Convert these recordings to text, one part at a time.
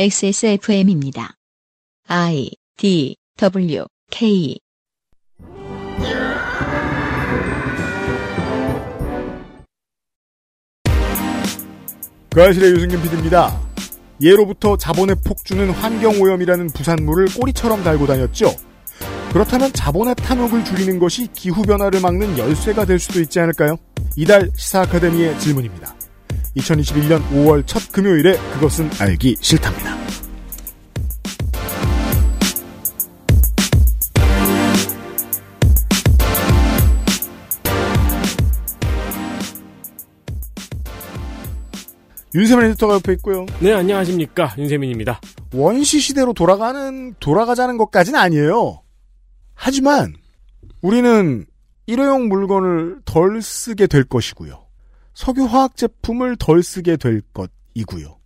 XSFM입니다. I D W K 그 아실의 유승균 PD입니다. 예로부터 자본의 폭주는 환경오염이라는 부산물을 꼬리처럼 달고 다녔죠. 그렇다면 자본의 탐욕을 줄이는 것이 기후변화를 막는 열쇠가 될 수도 있지 않을까요? 이달 시사 아카데미의 질문입니다. 2021년 5월 첫 금요일에 그것은 알기 싫답니다. 윤세민 에디터가 옆에 있고요. 네, 안녕하십니까. 윤세민입니다. 원시 시대로 돌아가는 돌아가자는 것까지는 아니에요. 하지만 우리는 일회용 물건을 덜 쓰게 될 것이고요. 석유 화학 제품을 덜 쓰게 될 것이고요.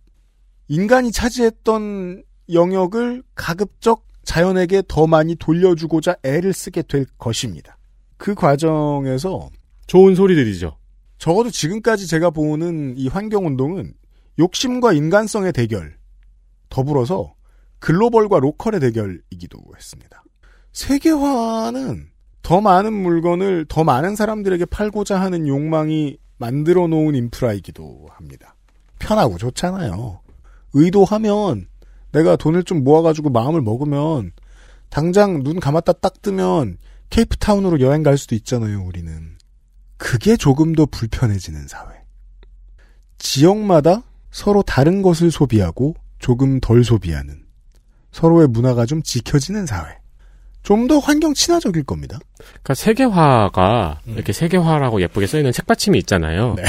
인간이 차지했던 영역을 가급적 자연에게 더 많이 돌려주고자 애를 쓰게 될 것입니다. 그 과정에서 좋은 소리들이죠. 적어도 지금까지 제가 보는 이 환경운동은 욕심과 인간성의 대결, 더불어서 글로벌과 로컬의 대결이기도 했습니다. 세계화는 더 많은 물건을 더 많은 사람들에게 팔고자 하는 욕망이 만들어 놓은 인프라이기도 합니다. 편하고 좋잖아요. 의도하면 내가 돈을 좀 모아가지고 마음을 먹으면 당장 눈 감았다 딱 뜨면 케이프타운으로 여행 갈 수도 있잖아요, 우리는. 그게 조금 더 불편해지는 사회. 지역마다 서로 다른 것을 소비하고 조금 덜 소비하는 서로의 문화가 좀 지켜지는 사회. 좀 더 환경 친화적일 겁니다. 그러니까 세계화가 음. 이렇게 세계화라고 예쁘게 써 있는 책받침이 있잖아요. 네.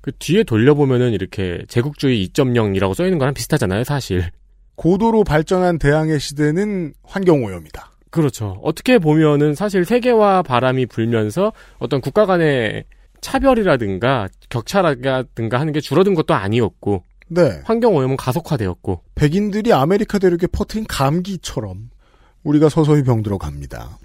그 뒤에 돌려보면은 이렇게 제국주의 2.0이라고 써 있는 거랑 비슷하잖아요, 사실. 고도로 발전한 대항해 시대는 환경 오염이다. 그렇죠. 어떻게 보면은 사실 세계화 바람이 불면서 어떤 국가 간의 차별이라든가 격차라든가 하는 게 줄어든 것도 아니었고 네. 환경 오염은 가속화되었고 백인들이 아메리카 대륙에 퍼뜨린 감기처럼 우리가 서서히 병들어 갑니다.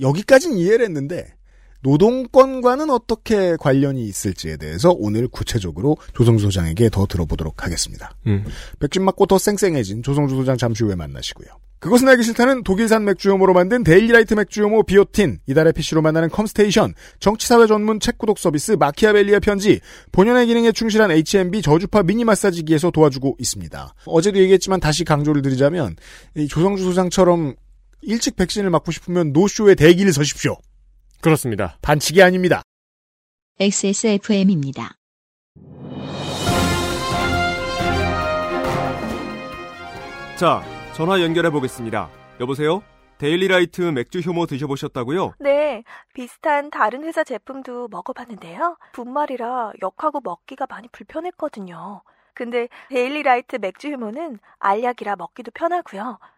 여기까지는 이해를 했는데 노동권과는 어떻게 관련이 있을지에 대해서 오늘 구체적으로 조성주 소장에게 더 들어보도록 하겠습니다. 음. 백신 맞고 더 쌩쌩해진 조성주 소장 잠시 후에 만나시고요. 그것은 알기 싫다는 독일산 맥주효모로 만든 데일리라이트 맥주효모 비오틴, 이달의 PC로 만나는 컴스테이션, 정치사회 전문 책 구독 서비스 마키아벨리의 편지, 본연의 기능에 충실한 H&B 저주파 미니 마사지기에서 도와주고 있습니다. 어제도 얘기했지만 다시 강조를 드리자면 조성주 소장처럼 일찍 백신을 맞고 싶으면 노쇼에 대기를 서십시오. 그렇습니다. 반칙이 아닙니다. XSFM입니다. 자, 전화 연결해 보겠습니다. 여보세요? 데일리라이트 맥주 효모 드셔보셨다고요? 네, 비슷한 다른 회사 제품도 먹어봤는데요. 분말이라 역하고 먹기가 많이 불편했거든요. 근데 데일리라이트 맥주 효모는 알약이라 먹기도 편하고요.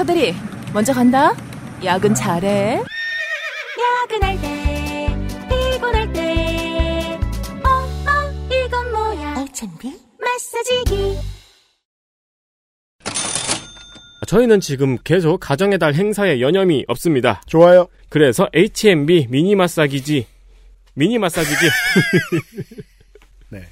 서대리, 먼저 간다. 야근 잘해. 야근할 때, 피곤할 때, 어, 어, 이건 뭐야? 알찬비? 마사지기. 저희는 지금 계속 가정의 달 행사에 여념이 없습니다. 좋아요. 그래서 H&B 미니 마사기지 미니 마사지기 네.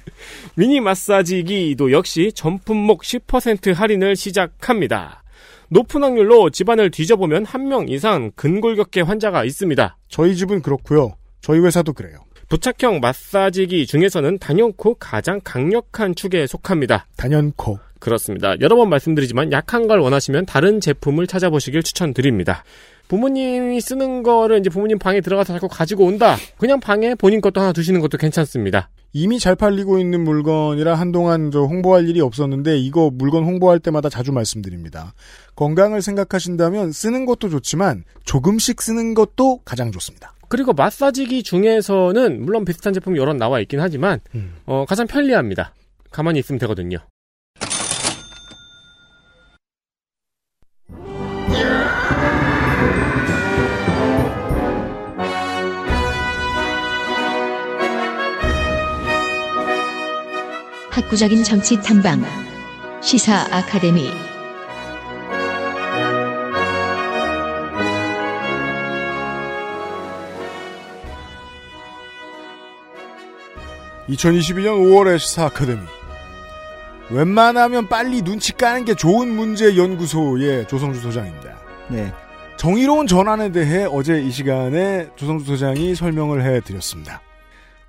미니 마사지기도 역시 전품목 10% 할인을 시작합니다. 높은 확률로 집안을 뒤져보면 한 명 이상 근골격계 환자가 있습니다. 저희 집은 그렇고요. 저희 회사도 그래요. 부착형 마사지기 중에서는 단연코 가장 강력한 축에 속합니다. 단연코. 그렇습니다. 여러 번 말씀드리지만 약한 걸 원하시면 다른 제품을 찾아보시길 추천드립니다. 부모님이 쓰는 거를 이제 부모님 방에 들어가서 자꾸 가지고 온다. 그냥 방에 본인 것도 하나 두시는 것도 괜찮습니다. 이미 잘 팔리고 있는 물건이라 한동안 저 홍보할 일이 없었는데 이거 물건 홍보할 때마다 자주 말씀드립니다. 건강을 생각하신다면 쓰는 것도 좋지만 조금씩 쓰는 것도 가장 좋습니다. 그리고 마사지기 중에서는 물론 비슷한 제품이 여러 나와 있긴 하지만 음. 어, 가장 편리합니다. 가만히 있으면 되거든요. 학구적인 정치 탐방 시사 아카데미 2022년 5월의 시사 아카데미. 웬만하면 빨리 눈치 까는 게 좋은 문제 연구소의 조성주 소장입니다. 네. 정의로운 전환에 대해 어제 이 시간에 조성주 소장이 설명을 해드렸습니다.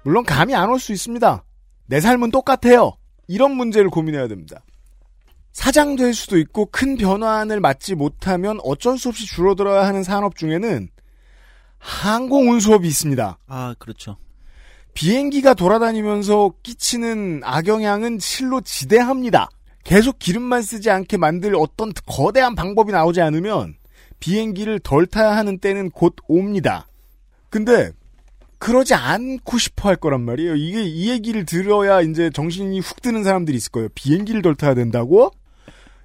물론 감이 안 올 수 있습니다. 내 삶은 똑같아요. 이런 문제를 고민해야 됩니다. 사장 될 수도 있고 큰 변환을 맞지 못하면 어쩔 수 없이 줄어들어야 하는 산업 중에는 항공 운수업이 있습니다. 아, 그렇죠. 비행기가 돌아다니면서 끼치는 악영향은 실로 지대합니다. 계속 기름만 쓰지 않게 만들 어떤 거대한 방법이 나오지 않으면 비행기를 덜 타야 하는 때는 곧 옵니다. 근데 그러지 않고 싶어 할 거란 말이에요. 이게 이 얘기를 들어야 이제 정신이 훅 드는 사람들이 있을 거예요. 비행기를 덜 타야 된다고?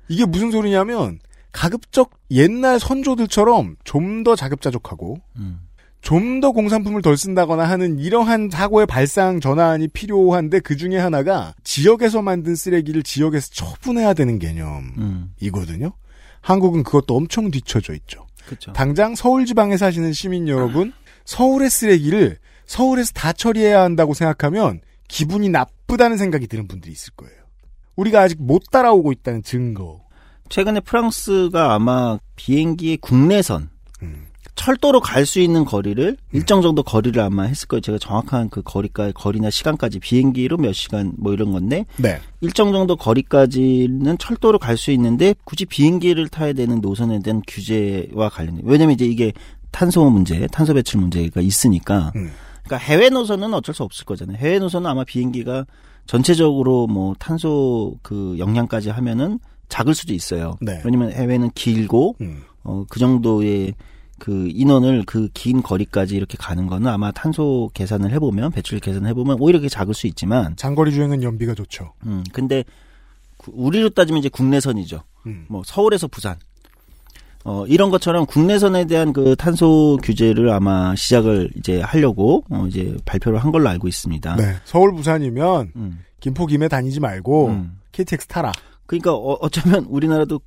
이게 무슨 소리냐면 가급적 옛날 선조들처럼 좀 더 자급자족하고 음. 좀더 공산품을 덜 쓴다거나 하는 이러한 사고의 발상 전환이 필요한데 그 중에 하나가 지역에서 만든 쓰레기를 지역에서 처분해야 되는 개념이거든요. 음. 한국은 그것도 엄청 뒤처져 있죠. 그렇죠. 당장 서울 지방에 사시는 시민 여러분, 서울의 쓰레기를 서울에서 다 처리해야 한다고 생각하면 기분이 나쁘다는 생각이 드는 분들이 있을 거예요. 우리가 아직 못 따라오고 있다는 증거. 최근에 프랑스가 아마 비행기의 국내선 음. 철도로 갈 수 있는 거리를 일정 정도 거리를 아마 했을 거예요. 제가 정확한 그 거리까 거리나 시간까지 비행기로 몇 시간 뭐 이런 건데 네. 일정 정도 거리까지는 철도로 갈 수 있는데 굳이 비행기를 타야 되는 노선에 대한 규제와 관련돼. 왜냐면 이제 이게 탄소 문제, 탄소 배출 문제가 있으니까. 음. 그러니까 해외 노선은 어쩔 수 없을 거잖아요. 해외 노선은 아마 비행기가 전체적으로 뭐 탄소 그 영향까지 하면은 작을 수도 있어요. 네. 왜냐면 해외는 길고 음. 어, 그 정도의 그 인원을 그 긴 거리까지 이렇게 가는 거는 아마 탄소 계산을 해보면 배출 계산을 해보면 오히려 그게 작을 수 있지만 장거리 주행은 연비가 좋죠. 음 근데 구- 우리로 따지면 이제 국내선이죠. 음. 뭐 서울에서 부산 어 이런 것처럼 국내선에 대한 그 탄소 규제를 아마 시작을 이제 하려고 어 이제 발표를 한 걸로 알고 있습니다. 네. 서울 부산이면 음. 김포 김해 다니지 말고 음. KTX 타라. 그러니까 어, 어쩌면 우리나라도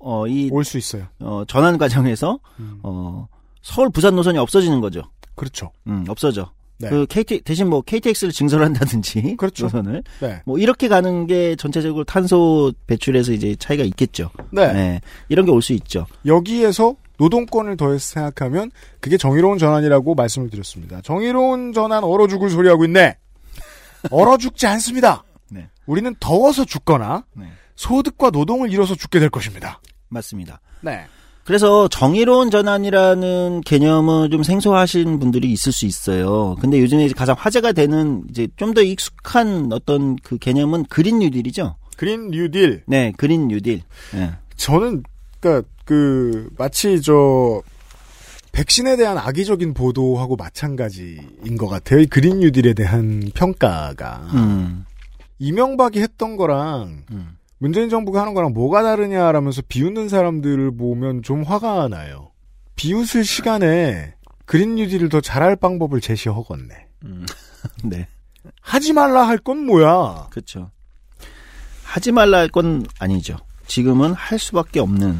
어 이 올 수 있어요. 어, 전환 과정에서 음. 어 서울 부산 노선이 없어지는 거죠. 그렇죠. 음, 없어져. 네. 그 KT 대신 뭐 KTX를 증설한다든지 그렇죠. 노선을 네. 뭐 이렇게 가는 게 전체적으로 탄소 배출에서 이제 차이가 있겠죠. 네. 이런 게 올 수 있죠. 여기에서 노동권을 더해서 생각하면 그게 정의로운 전환이라고 말씀을 드렸습니다. 정의로운 전환 얼어 죽을 소리 하고 있네. 얼어 죽지 않습니다. 네. 우리는 더워서 죽거나 네. 소득과 노동을 잃어서 죽게 될 것입니다. 맞습니다. 네. 그래서 정의로운 전환이라는 개념은 좀 생소하신 분들이 있을 수 있어요. 근데 요즘에 가장 화제가 되는 이제 좀 더 익숙한 어떤 그 개념은 그린 뉴딜이죠. 그린 뉴딜. 네, 그린 뉴딜. 네. 저는 그러니까 그 마치 저 백신에 대한 악의적인 보도하고 마찬가지인 것 같아요. 이 그린 뉴딜에 대한 평가가 음. 이명박이 했던 거랑 음. 문재인 정부가 하는 거랑 뭐가 다르냐라면서 비웃는 사람들을 보면 좀 화가 나요. 비웃을 시간에 그린 뉴딜을 더 잘할 방법을 제시하겠네. 음. 네. 하지 말라 할 건 뭐야? 그렇죠. 하지 말라 할 건 아니죠. 지금은 할 수밖에 없는.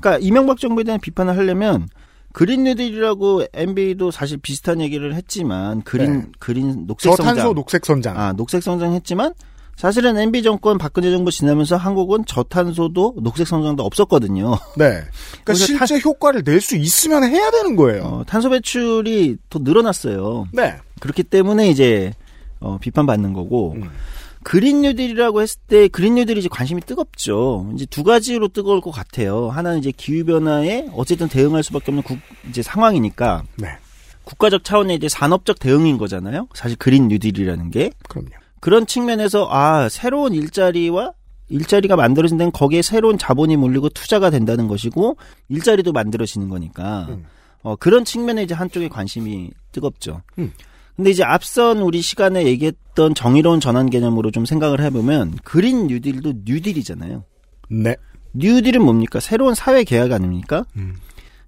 그러니까 이명박 정부에 대한 비판을 하려면 그린 뉴딜이라고 MB도 사실 비슷한 얘기를 했지만 그린 네. 그린 녹색 저탄소 녹색 선장. 아 녹색 성장했지만 사실은 MB 정권 박근혜 정부 지나면서 한국은 저탄소도 녹색 성장도 없었거든요. 네. 그러니까 실제 효과를 낼 수 있으면 해야 되는 거예요. 어, 탄소 배출이 더 늘어났어요. 네. 그렇기 때문에 이제 어, 비판받는 거고 음. 그린 뉴딜이라고 했을 때 그린 뉴딜이 이제 관심이 뜨겁죠. 이제 두 가지로 뜨거울 것 같아요. 하나는 이제 기후 변화에 어쨌든 대응할 수밖에 없는 국, 이제 상황이니까 네. 국가적 차원의 이제 산업적 대응인 거잖아요. 사실 그린 뉴딜이라는 게 그럼요. 그런 측면에서 아 새로운 일자리와 일자리가 만들어진다면 거기에 새로운 자본이 몰리고 투자가 된다는 것이고 일자리도 만들어지는 거니까 음. 어, 그런 측면에 이제 한쪽에 관심이 뜨겁죠. 음. 근데 이제 앞선 우리 시간에 얘기했던 정의로운 전환 개념으로 좀 생각을 해보면 그린 뉴딜도 뉴딜이잖아요. 네. 뉴딜은 뭡니까? 새로운 사회 계약 아닙니까? 음.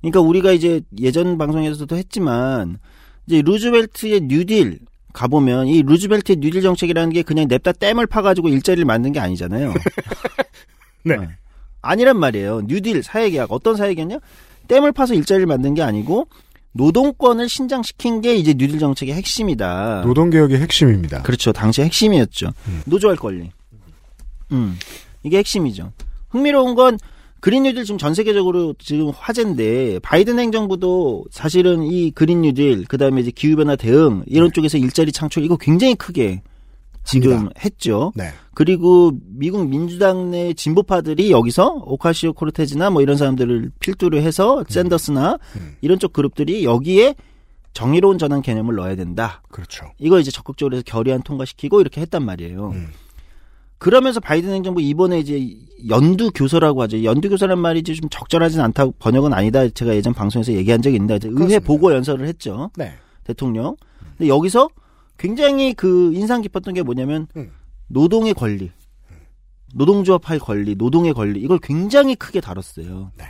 그러니까 우리가 이제 예전 방송에서도 했지만 이제 루즈벨트의 뉴딜 가보면 이 루즈벨트의 뉴딜 정책이라는 게 그냥 냅다 댐을 파가지고 일자리를 만든 게 아니잖아요. 네. 어. 아니란 말이에요. 뉴딜 사회계약 어떤 사회계약이냐? 댐을 파서 일자리를 만든 게 아니고 노동권을 신장시킨 게 이제 뉴딜 정책의 핵심이다. 노동개혁의 핵심입니다. 그렇죠. 당시 핵심이었죠. 음. 노조할 권리. 음. 이게 핵심이죠. 흥미로운 건 그린 뉴딜 지금 전 세계적으로 지금 화제인데 바이든 행정부도 사실은 이 그린 뉴딜 그다음에 이제 기후 변화 대응 이런 쪽에서 일자리 창출 이거 굉장히 크게 지금 합니다. 했죠. 네. 그리고 미국 민주당 내 진보파들이 여기서 오카시오 코르테즈나 뭐 이런 사람들을 필두로 해서 샌더스나 음. 이런 쪽 그룹들이 여기에 정의로운 전환 개념을 넣어야 된다. 그렇죠. 이걸 이제 적극적으로 해서 결의안 통과시키고 이렇게 했단 말이에요. 음. 그러면서 바이든 행정부 이번에 이제 연두 교서라고 하죠. 연두 교서란 말이 좀 적절하진 않다고 번역은 아니다. 제가 예전 방송에서 얘기한 적이 있는데 의회 그렇습니다. 보고 연설을 했죠. 네. 대통령. 근데 여기서 굉장히 그 인상 깊었던 게 뭐냐면 음. 노동의 권리, 노동조합할 권리, 노동의 권리 이걸 굉장히 크게 다뤘어요. 네.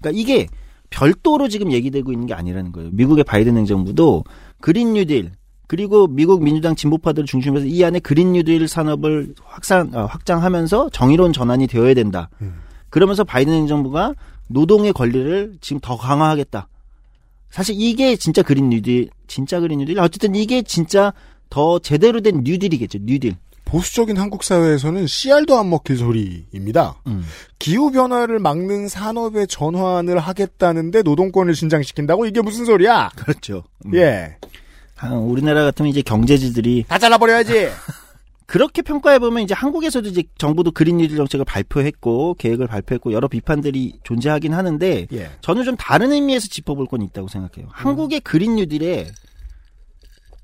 그러니까 이게 별도로 지금 얘기되고 있는 게 아니라는 거예요. 미국의 바이든 행정부도 그린 뉴딜 그리고 미국 민주당 진보파들을 중심으로 해서 이 안에 그린 뉴딜 산업을 확산 어, 확장하면서 정의로운 전환이 되어야 된다. 음. 그러면서 바이든 행정부가 노동의 권리를 지금 더 강화하겠다. 사실 이게 진짜 그린 뉴딜, 진짜 그린 뉴딜. 어쨌든 이게 진짜 더 제대로 된 뉴딜이겠죠. 뉴딜. 보수적인 한국 사회에서는 씨알도 안 먹힐 소리입니다. 음. 기후 변화를 막는 산업의 전환을 하겠다는데 노동권을 신장시킨다고 이게 무슨 소리야? 그렇죠. 음. 예. 아, 우리나라 같으면 이제 경제지들이 다 잘라버려야지. 그렇게 평가해 보면 이제 한국에서도 이제 정부도 그린 뉴딜 정책을 발표했고 계획을 발표했고 여러 비판들이 존재하긴 하는데 예. 저는 좀 다른 의미에서 짚어볼 건 있다고 생각해요. 한국의 그린 뉴딜에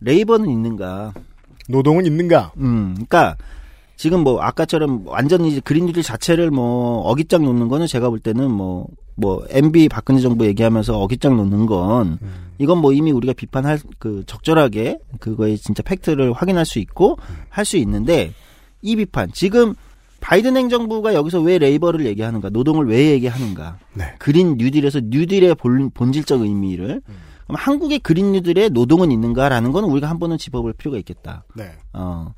labor는 있는가? 노동은 있는가? 음, 그러니까 지금 뭐 아까처럼 완전히 이제 그린 뉴딜 자체를 뭐 어깃장 놓는 거는 제가 볼 때는 뭐뭐 MB 박근혜 정부 얘기하면서 어깃장 놓는 건 이건 뭐 이미 우리가 비판할 그 적절하게 그거의 진짜 팩트를 확인할 수 있고 할 수 있는데 이 비판 지금 바이든 행정부가 여기서 왜 labor를 얘기하는가 노동을 왜 얘기하는가 네. 그린 뉴딜에서 뉴딜의 본, 본질적 의미를 그럼 한국의 그린 뉴딜에 노동은 있는가라는 건 우리가 한 번은 짚어볼 필요가 있겠다. 네. 어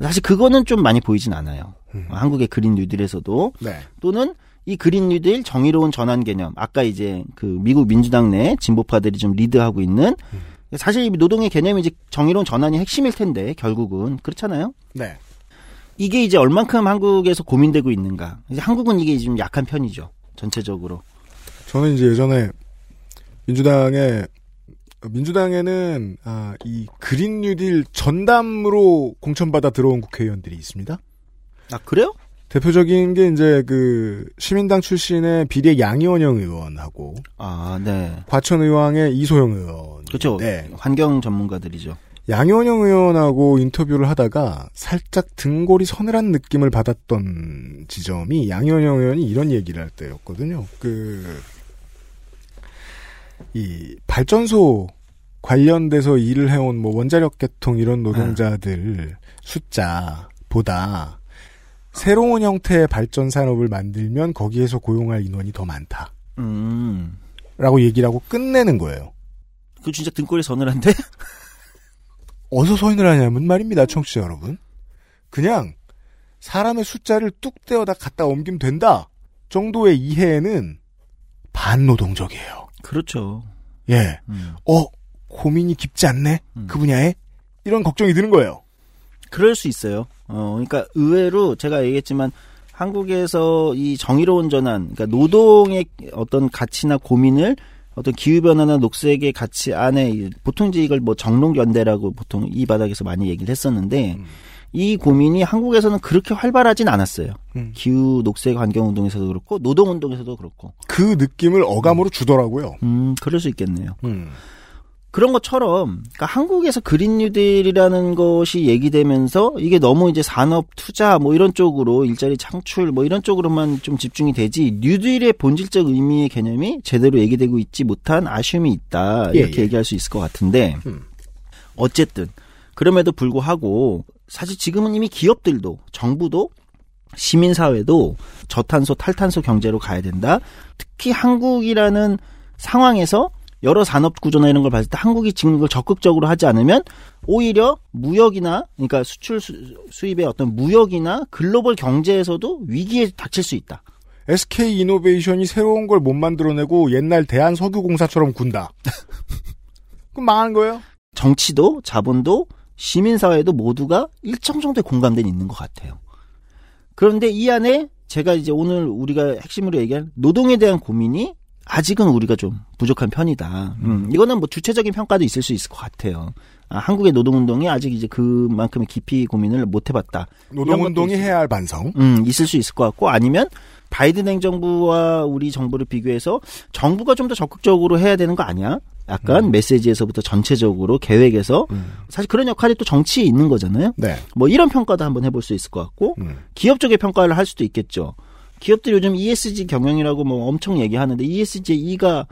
사실 그거는 좀 많이 보이진 않아요. 음. 어, 한국의 그린 뉴딜에서도 네. 또는 이 그린 뉴딜 정의로운 전환 개념 아까 이제 그 미국 민주당 내 진보파들이 좀 리드하고 있는 사실 이 노동의 개념이 이제 정의로운 전환이 핵심일 텐데 결국은 그렇잖아요. 네. 이게 이제 얼만큼 한국에서 고민되고 있는가. 이제 한국은 이게 좀 약한 편이죠. 전체적으로. 저는 이제 예전에 민주당에 민주당에는 아, 이 그린 뉴딜 전담으로 공천받아 들어온 국회의원들이 있습니다. 아 그래요? 대표적인 게 이제 그 시민당 출신의 비례 양이원영 의원하고 아 네. 과천 의왕의 이소영 의원. 그렇죠. 네. 환경 전문가들이죠. 양이원영 의원하고 인터뷰를 하다가 살짝 등골이 서늘한 느낌을 받았던 지점이 양이원영 의원이 이런 얘기를 할 때였거든요. 그, 이 발전소 관련돼서 일을 해온 뭐 원자력 개통 이런 노동자들 숫자보다 새로운 형태의 발전 산업을 만들면 거기에서 고용할 인원이 더 많다. 음. 라고 얘기를 하고 끝내는 거예요. 그 진짜 등골이 서늘한데? 어디서 서인을 하냐면 말입니다, 청취자 여러분. 그냥 사람의 숫자를 뚝 떼어다 갖다 옮기면 된다 정도의 이해는 반노동적이에요. 그렇죠. 예. 음. 어, 고민이 깊지 않네? 음. 그 분야에? 이런 걱정이 드는 거예요. 그럴 수 있어요. 어, 그러니까 의외로 제가 얘기했지만 한국에서 이 정의로운 전환, 그러니까 노동의 어떤 가치나 고민을 어떤 기후변화나 녹색의 가치 안에 이- 보통 이제 이걸 뭐 정론연대라고 보통 이 바닥에서 많이 얘기를 했었는데 음. 이 고민이 한국에서는 그렇게 활발하진 않았어요. 음. 기후 녹색 환경 운동에서도 그렇고 노동 운동에서도 그렇고. 그 느낌을 어감으로 주더라고요. 음, 그럴 수 있겠네요. 음. 그런 것처럼 그러니까 한국에서 그린 뉴딜이라는 것이 얘기되면서 이게 너무 이제 산업 투자 뭐 이런 쪽으로 일자리 창출 뭐 이런 쪽으로만 좀 집중이 되지 뉴딜의 본질적 의미의 개념이 제대로 얘기되고 있지 못한 아쉬움이 있다 예, 이렇게 예. 얘기할 수 있을 것 같은데 음. 어쨌든 그럼에도 불구하고 사실 지금은 이미 기업들도 정부도 시민사회도 저탄소 탈탄소 경제로 가야 된다. 특히 한국이라는 상황에서 여러 산업 구조나 이런 걸 봤을 때 한국이 지금 이걸 적극적으로 하지 않으면 오히려 무역이나 그러니까 수출 수, 수입의 어떤 무역이나 글로벌 경제에서도 위기에 닥칠 수 있다. SK 이노베이션이 새로운 걸 못 만들어내고 옛날 대한 석유공사처럼 군다. 그럼 망하는 거예요? 정치도 자본도 시민사회도 모두가 일정 정도의 공감대는 있는 것 같아요. 그런데 이 안에 제가 이제 오늘 우리가 핵심으로 얘기한 노동에 대한 고민이 아직은 우리가 좀 부족한 편이다. 음, 이거는 뭐 주체적인 평가도 있을 수 있을 것 같아요. 아, 한국의 노동운동이 아직 이제 그만큼의 깊이 고민을 못 해봤다. 노동운동이 해야 할 반성. 음, 있을 수 있을 것 같고 아니면 바이든 행정부와 우리 정부를 비교해서 정부가 좀 더 적극적으로 해야 되는 거 아니야? 약간 메시지에서부터 전체적으로 계획에서 사실 그런 역할이 또 정치에 있는 거잖아요. 네. 뭐 이런 평가도 한번 해볼 수 있을 것 같고 음. 기업 쪽의 평가를 할 수도 있겠죠. 기업들이 요즘 ESG 경영이라고 뭐 엄청 얘기하는데 ESG의 E가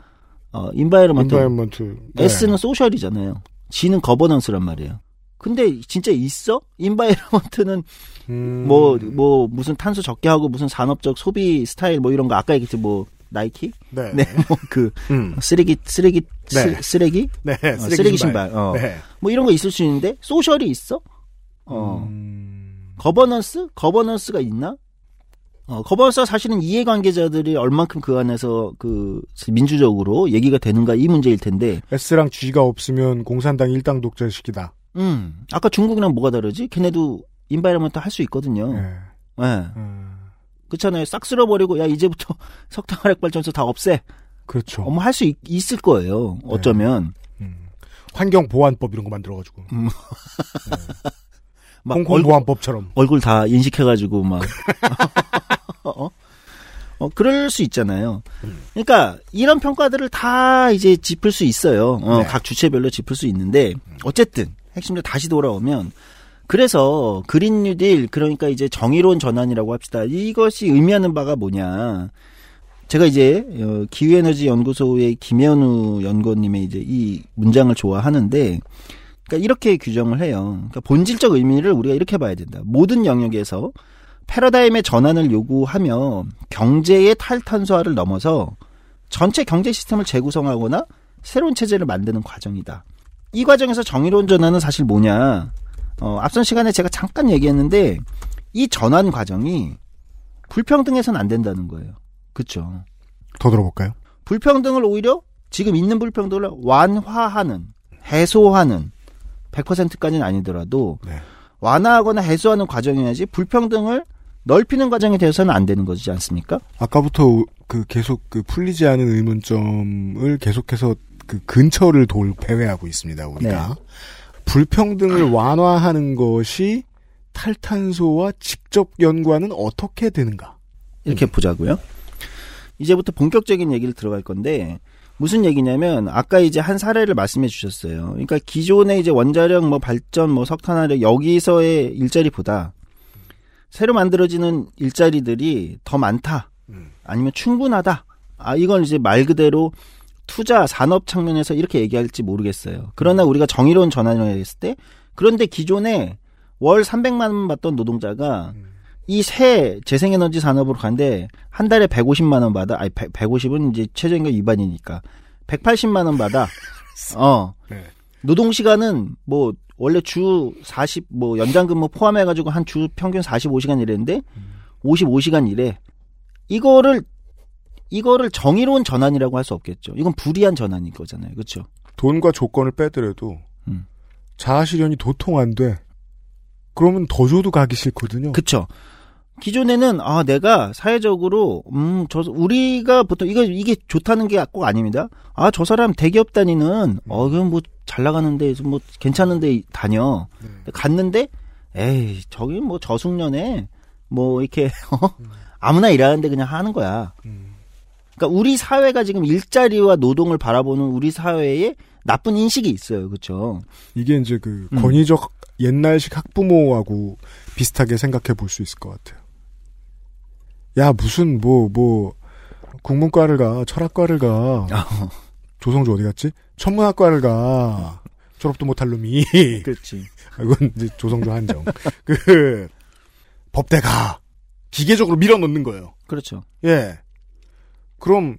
어 environment, environment. 네. S는 social이잖아요. G는 governance란 말이에요. 근데 진짜 있어? environment는 음. 뭐, 뭐, 무슨 탄소 적게 하고 무슨 산업적 소비 스타일 뭐 이런 거 아까 얘기했지 뭐, 나이키? 네. 네, 뭐 그, 음. 쓰레기, 쓰레기, 네. 쓰, 쓰레기? 네. 어, 쓰레기 신발. 어. 네. 뭐 이런 거 있을 수 있는데, social이 있어? 어. 음. governance? governance가 있나? 어, governance가 사실은 이해관계자들이 얼만큼 그 안에서 그 민주적으로 얘기가 되는가 이 문제일 텐데, S랑 G가 없으면 공산당 일당 독재식이다. 음, 아까 중국이랑 뭐가 다르지? 걔네도 environment 할 수 있거든요. 네. 예. 음. 그렇잖아요. 싹 쓸어버리고 야 이제부터 석탄 화력 발전소 다 없애. 그렇죠. 어머 할수 있을 거예요. 어쩌면 음. 환경 보안법 이런 거 만들어가지고. 음. 막 얼굴, 공공보안법처럼. 얼굴 다 인식해가지고 막 어? 어 그럴 수 있잖아요. 그러니까 이런 평가들을 다 이제 짚을 수 있어요. 어, 네. 각 주체별로 짚을 수 있는데 어쨌든 핵심적으로 다시 돌아오면 그래서 그린 뉴딜 그러니까 이제 정의로운 전환이라고 합시다. 이것이 의미하는 바가 뭐냐? 제가 이제 어, 기후에너지 연구소의 김현우 연구원님의 이제 이 문장을 좋아하는데 그러니까 이렇게 규정을 해요. 그러니까 본질적 의미를 우리가 이렇게 봐야 된다. 모든 영역에서 패러다임의 전환을 요구하며 경제의 탈탄소화를 넘어서 전체 경제 시스템을 재구성하거나 새로운 체제를 만드는 과정이다. 이 과정에서 정의로운 전환은 사실 뭐냐? 어, 앞선 시간에 제가 잠깐 얘기했는데 이 전환 과정이 불평등해서는 안 된다는 거예요. 그렇죠. 더 들어볼까요? 불평등을 오히려 지금 있는 불평등을 완화하는 해소하는 100%까지는 아니더라도 네. 완화하거나 해소하는 과정이어야지 불평등을 넓히는 과정에 대해서는 안 되는 거지 않습니까? 아까부터 그 계속 그 풀리지 않은 의문점을 계속해서 그 근처를 돌 배회하고 있습니다. 우리가 네. 불평등을 완화하는 것이 탈탄소와 직접 연관은 어떻게 되는가? 이렇게 보자고요. 이제부터 본격적인 얘기를 들어갈 건데 무슨 얘기냐면 아까 이제 한 사례를 말씀해 주셨어요. 그러니까 기존의 이제 원자력 뭐 발전 뭐 석탄화력 여기서의 일자리보다 새로 만들어지는 일자리들이 더 많다. 아니면 충분하다. 아 이건 이제 말 그대로 투자 산업 측면에서 이렇게 얘기할지 모르겠어요. 그러나 우리가 정의로운 전환을 했을 때 그런데 기존에 월 300만 원 받던 노동자가 이새 재생에너지 산업으로 간데 한 달에 150만 원 받아. 아니 100, 150은 이제 최저임금 위반이니까 180만 원 받아. 어. 네. 노동 시간은 뭐 원래 주 40 뭐 연장 근무 포함해 가지고 한 주 평균 45시간 일했는데 55시간 일해. 이거를 이거를 정의로운 전환이라고 할 수 없겠죠. 이건 불이한 전환인 거잖아요. 그렇죠? 돈과 조건을 빼더라도 음. 자아 실현이 도통 안 돼. 그러면 더 줘도 가기 싫거든요. 그렇죠. 기존에는 아 내가 사회적으로 음저 우리가 보통 이거 이게 좋다는 게 꼭 아닙니다. 아 저 사람 대기업 다니는 어 그럼 뭐 잘 나가는데 뭐 괜찮은데 다녀 갔는데 에이 저기 뭐 저숙년에 뭐 이렇게 어? 아무나 일하는데 그냥 하는 거야. 그러니까 우리 사회가 지금 일자리와 노동을 바라보는 우리 사회에 나쁜 인식이 있어요, 그렇죠? 이게 이제 그 음. 권위적 옛날식 학부모하고 비슷하게 생각해 볼 수 있을 것 같아요. 야 무슨 뭐뭐 국문과를 가 철학과를 가 조성주 어디 갔지? 천문학과를 가 졸업도 못할 놈이 그렇지. 이건 이제 조성주 한정 그 법대 가 기계적으로 밀어넣는 거예요. 그렇죠. 예. 그럼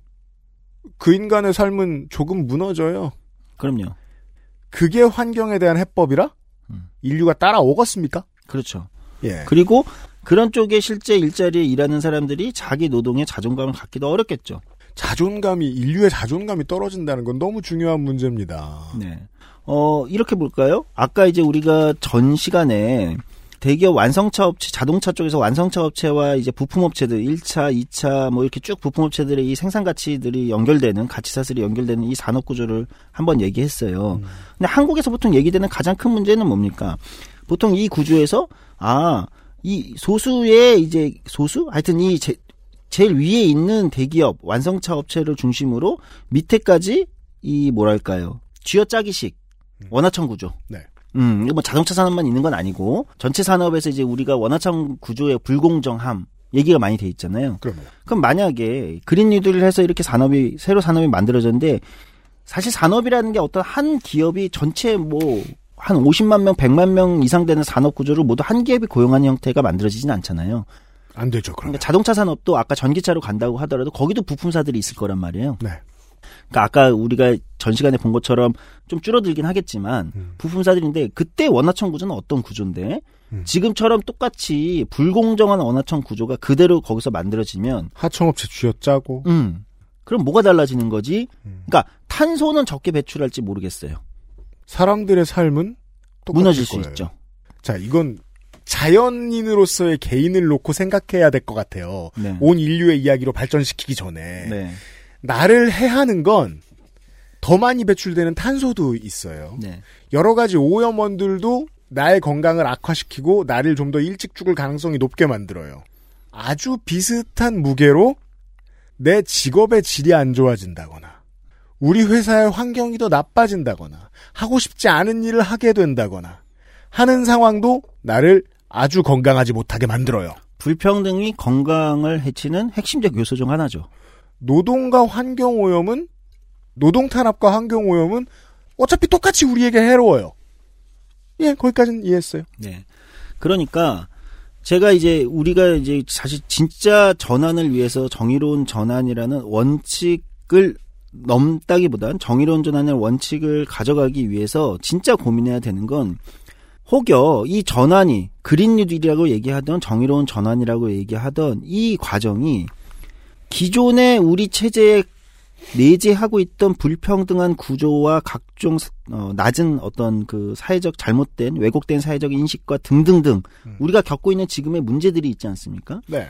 그 인간의 삶은 조금 무너져요. 그럼요. 그게 환경에 대한 해법이라 인류가 따라오겠습니까? 그렇죠. 예. 그리고 그런 쪽에 실제 일자리에 일하는 사람들이 자기 노동에 자존감을 갖기도 어렵겠죠. 자존감이 인류의 자존감이 떨어진다는 건 너무 중요한 문제입니다. 네. 어, 이렇게 볼까요? 아까 이제 우리가 전 시간에 대기업 완성차 업체, 자동차 쪽에서 완성차 업체와 이제 부품업체들, 1차, 2차, 뭐 이렇게 쭉 부품업체들의 이 생산 가치들이 연결되는, 가치 사슬이 연결되는 이 산업 구조를 한번 얘기했어요. 근데 한국에서 보통 얘기되는 가장 큰 문제는 뭡니까? 보통 이 구조에서, 아, 이 소수의 이제 소수? 하여튼 이 제, 제일 위에 있는 대기업, 완성차 업체를 중심으로 밑에까지 이 뭐랄까요. 쥐어짜기식 원화청 구조. 네. 음, 이거 뭐 자동차 산업만 있는 건 아니고 전체 산업에서 이제 우리가 원화청 구조의 불공정함 얘기가 많이 돼 있잖아요. 그럼요. 그럼 만약에 그린 뉴딜을 해서 이렇게 산업이 새로 산업이 만들어졌는데 사실 산업이라는 게 어떤 한 기업이 전체 뭐 한 50만 명, 100만 명 이상 되는 산업 구조를 모두 한 기업이 고용하는 형태가 만들어지진 않잖아요. 안 되죠. 그러니까 자동차 산업도 아까 전기차로 간다고 하더라도 거기도 부품사들이 있을 거란 말이에요. 네. 그러니까 아까 우리가 전 시간에 본 것처럼 좀 줄어들긴 하겠지만 부품사들인데 그때 원화청 구조는 어떤 구조인데 지금처럼 똑같이 불공정한 원화청 구조가 그대로 거기서 만들어지면 하청업체 쥐어짜고 음. 그럼 뭐가 달라지는 거지? 그러니까 탄소는 적게 배출할지 모르겠어요. 사람들의 삶은 무너질 수 거예요. 있죠. 자, 이건 자연인으로서의 개인을 놓고 생각해야 될 것 같아요. 네. 온 인류의 이야기로 발전시키기 전에 네. 나를 해하는 건 더 많이 배출되는 탄소도 있어요. 네. 여러 가지 오염원들도 나의 건강을 악화시키고 나를 좀 더 일찍 죽을 가능성이 높게 만들어요. 아주 비슷한 무게로 내 직업의 질이 안 좋아진다거나 우리 회사의 환경이 더 나빠진다거나 하고 싶지 않은 일을 하게 된다거나 하는 상황도 나를 아주 건강하지 못하게 만들어요. 불평등이 건강을 해치는 핵심적 요소 중 하나죠. 노동과 환경 오염은 노동 탄압과 환경 오염은 어차피 똑같이 우리에게 해로워요. 예, 거기까지는 이해했어요. 네. 그러니까 제가 이제 우리가 이제 사실 진짜 전환을 위해서 정의로운 전환이라는 원칙을 넘다기보단 정의로운 전환의 원칙을 가져가기 위해서 진짜 고민해야 되는 건 혹여 이 전환이 그린 뉴딜이라고 얘기하던 정의로운 전환이라고 얘기하던 이 과정이 기존의 우리 체제에 내재하고 있던 불평등한 구조와 각종 어, 낮은 어떤 그 사회적 잘못된 왜곡된 사회적 인식과 등등등 우리가 겪고 있는 지금의 문제들이 있지 않습니까? 네.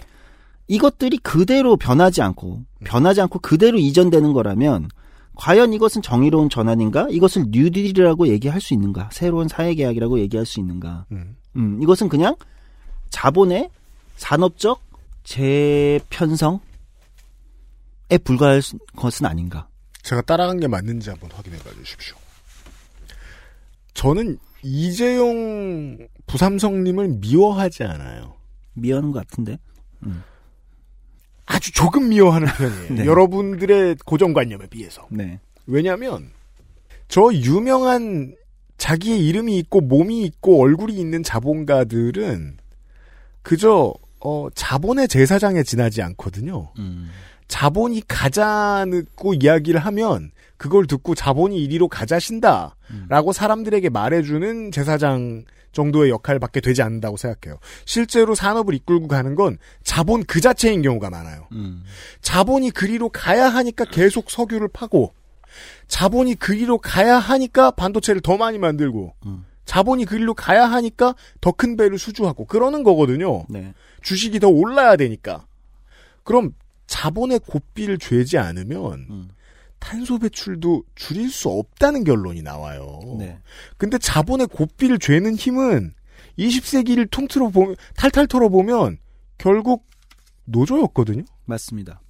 이것들이 그대로 변하지 않고 변하지 않고 그대로 이전되는 거라면 과연 이것은 정의로운 전환인가? 이것을 뉴딜이라고 얘기할 수 있는가? 새로운 사회 계약이라고 얘기할 수 있는가? 음, 이것은 그냥 자본의 산업적 재편성에 불과할 수- 것은 아닌가? 제가 따라간 게 맞는지 한번 확인해 봐 주십시오. 저는 이재용 부삼성님을 미워하지 않아요. 미워하는 것 같은데. 아주 조금 미워하는 편이에요. 네. 여러분들의 고정관념에 비해서. 네. 왜냐하면 저 유명한 자기의 이름이 있고 몸이 있고 얼굴이 있는 자본가들은 그저 어, 자본의 제사장에 지나지 않거든요. 음. 자본이 가자고 이야기를 하면 그걸 듣고 자본이 이리로 가자신다 라고 사람들에게 말해주는 제사장 정도의 역할밖에 되지 않는다고 생각해요. 실제로 산업을 이끌고 가는 건 자본 그 자체인 경우가 많아요. 음. 자본이 그리로 가야 하니까 계속 석유를 파고 자본이 그리로 가야 하니까 반도체를 더 많이 만들고 자본이 그일로 가야 하니까 더 큰 배를 수주하고 그러는 거거든요. 네. 주식이 더 올라야 되니까. 그럼 자본의 고삐를 죄지 않으면 음. 탄소 배출도 줄일 수 없다는 결론이 나와요. 네. 근데 자본의 고삐를 죄는 힘은 20세기를 통틀어 보면 탈탈 털어 보면 결국 노조였거든요. 맞습니다.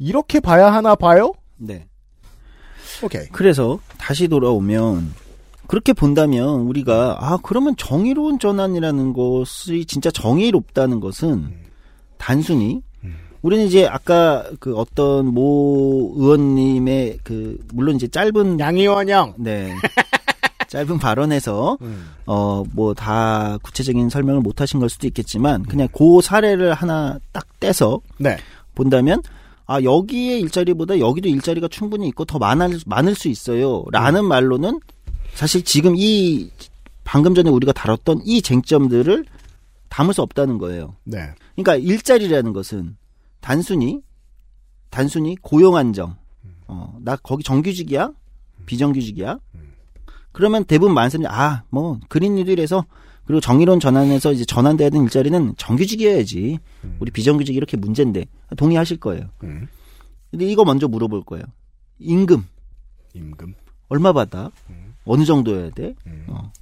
이렇게 봐야 하나 봐요? 네. 오케이. 그래서 다시 돌아오면 그렇게 본다면 우리가 아 그러면 정의로운 전환이라는 것이 진짜 정의롭다는 것은 단순히 우리는 이제 아까 그 어떤 모 의원님의 그 물론 이제 짧은 양의원형 네 짧은 발언에서 음. 어뭐 다 구체적인 설명을 못 하신 걸 수도 있겠지만 그냥 그 사례를 하나 딱 떼서 네. 본다면 아 여기에 일자리보다 여기도 일자리가 충분히 있고 더 많을 많을 수 있어요라는 말로는 사실 지금 이 방금 전에 우리가 다뤘던 이 쟁점들을 담을 수 없다는 거예요. 네. 그러니까 일자리라는 것은 단순히 단순히 고용 안정. 어, 나 거기 정규직이야? 비정규직이야? 그러면 대부분 많은 사람들이 아, 뭐 그린 뉴딜에서 그리고 정의로운 전환에서 이제 전환돼야 되는 일자리는 정규직이어야지. 우리 비정규직 이렇게 문제인데 동의하실 거예요. 음. 근데 이거 먼저 물어볼 거예요. 임금 임금. 얼마 받아? 어느 정도여야 돼? 어.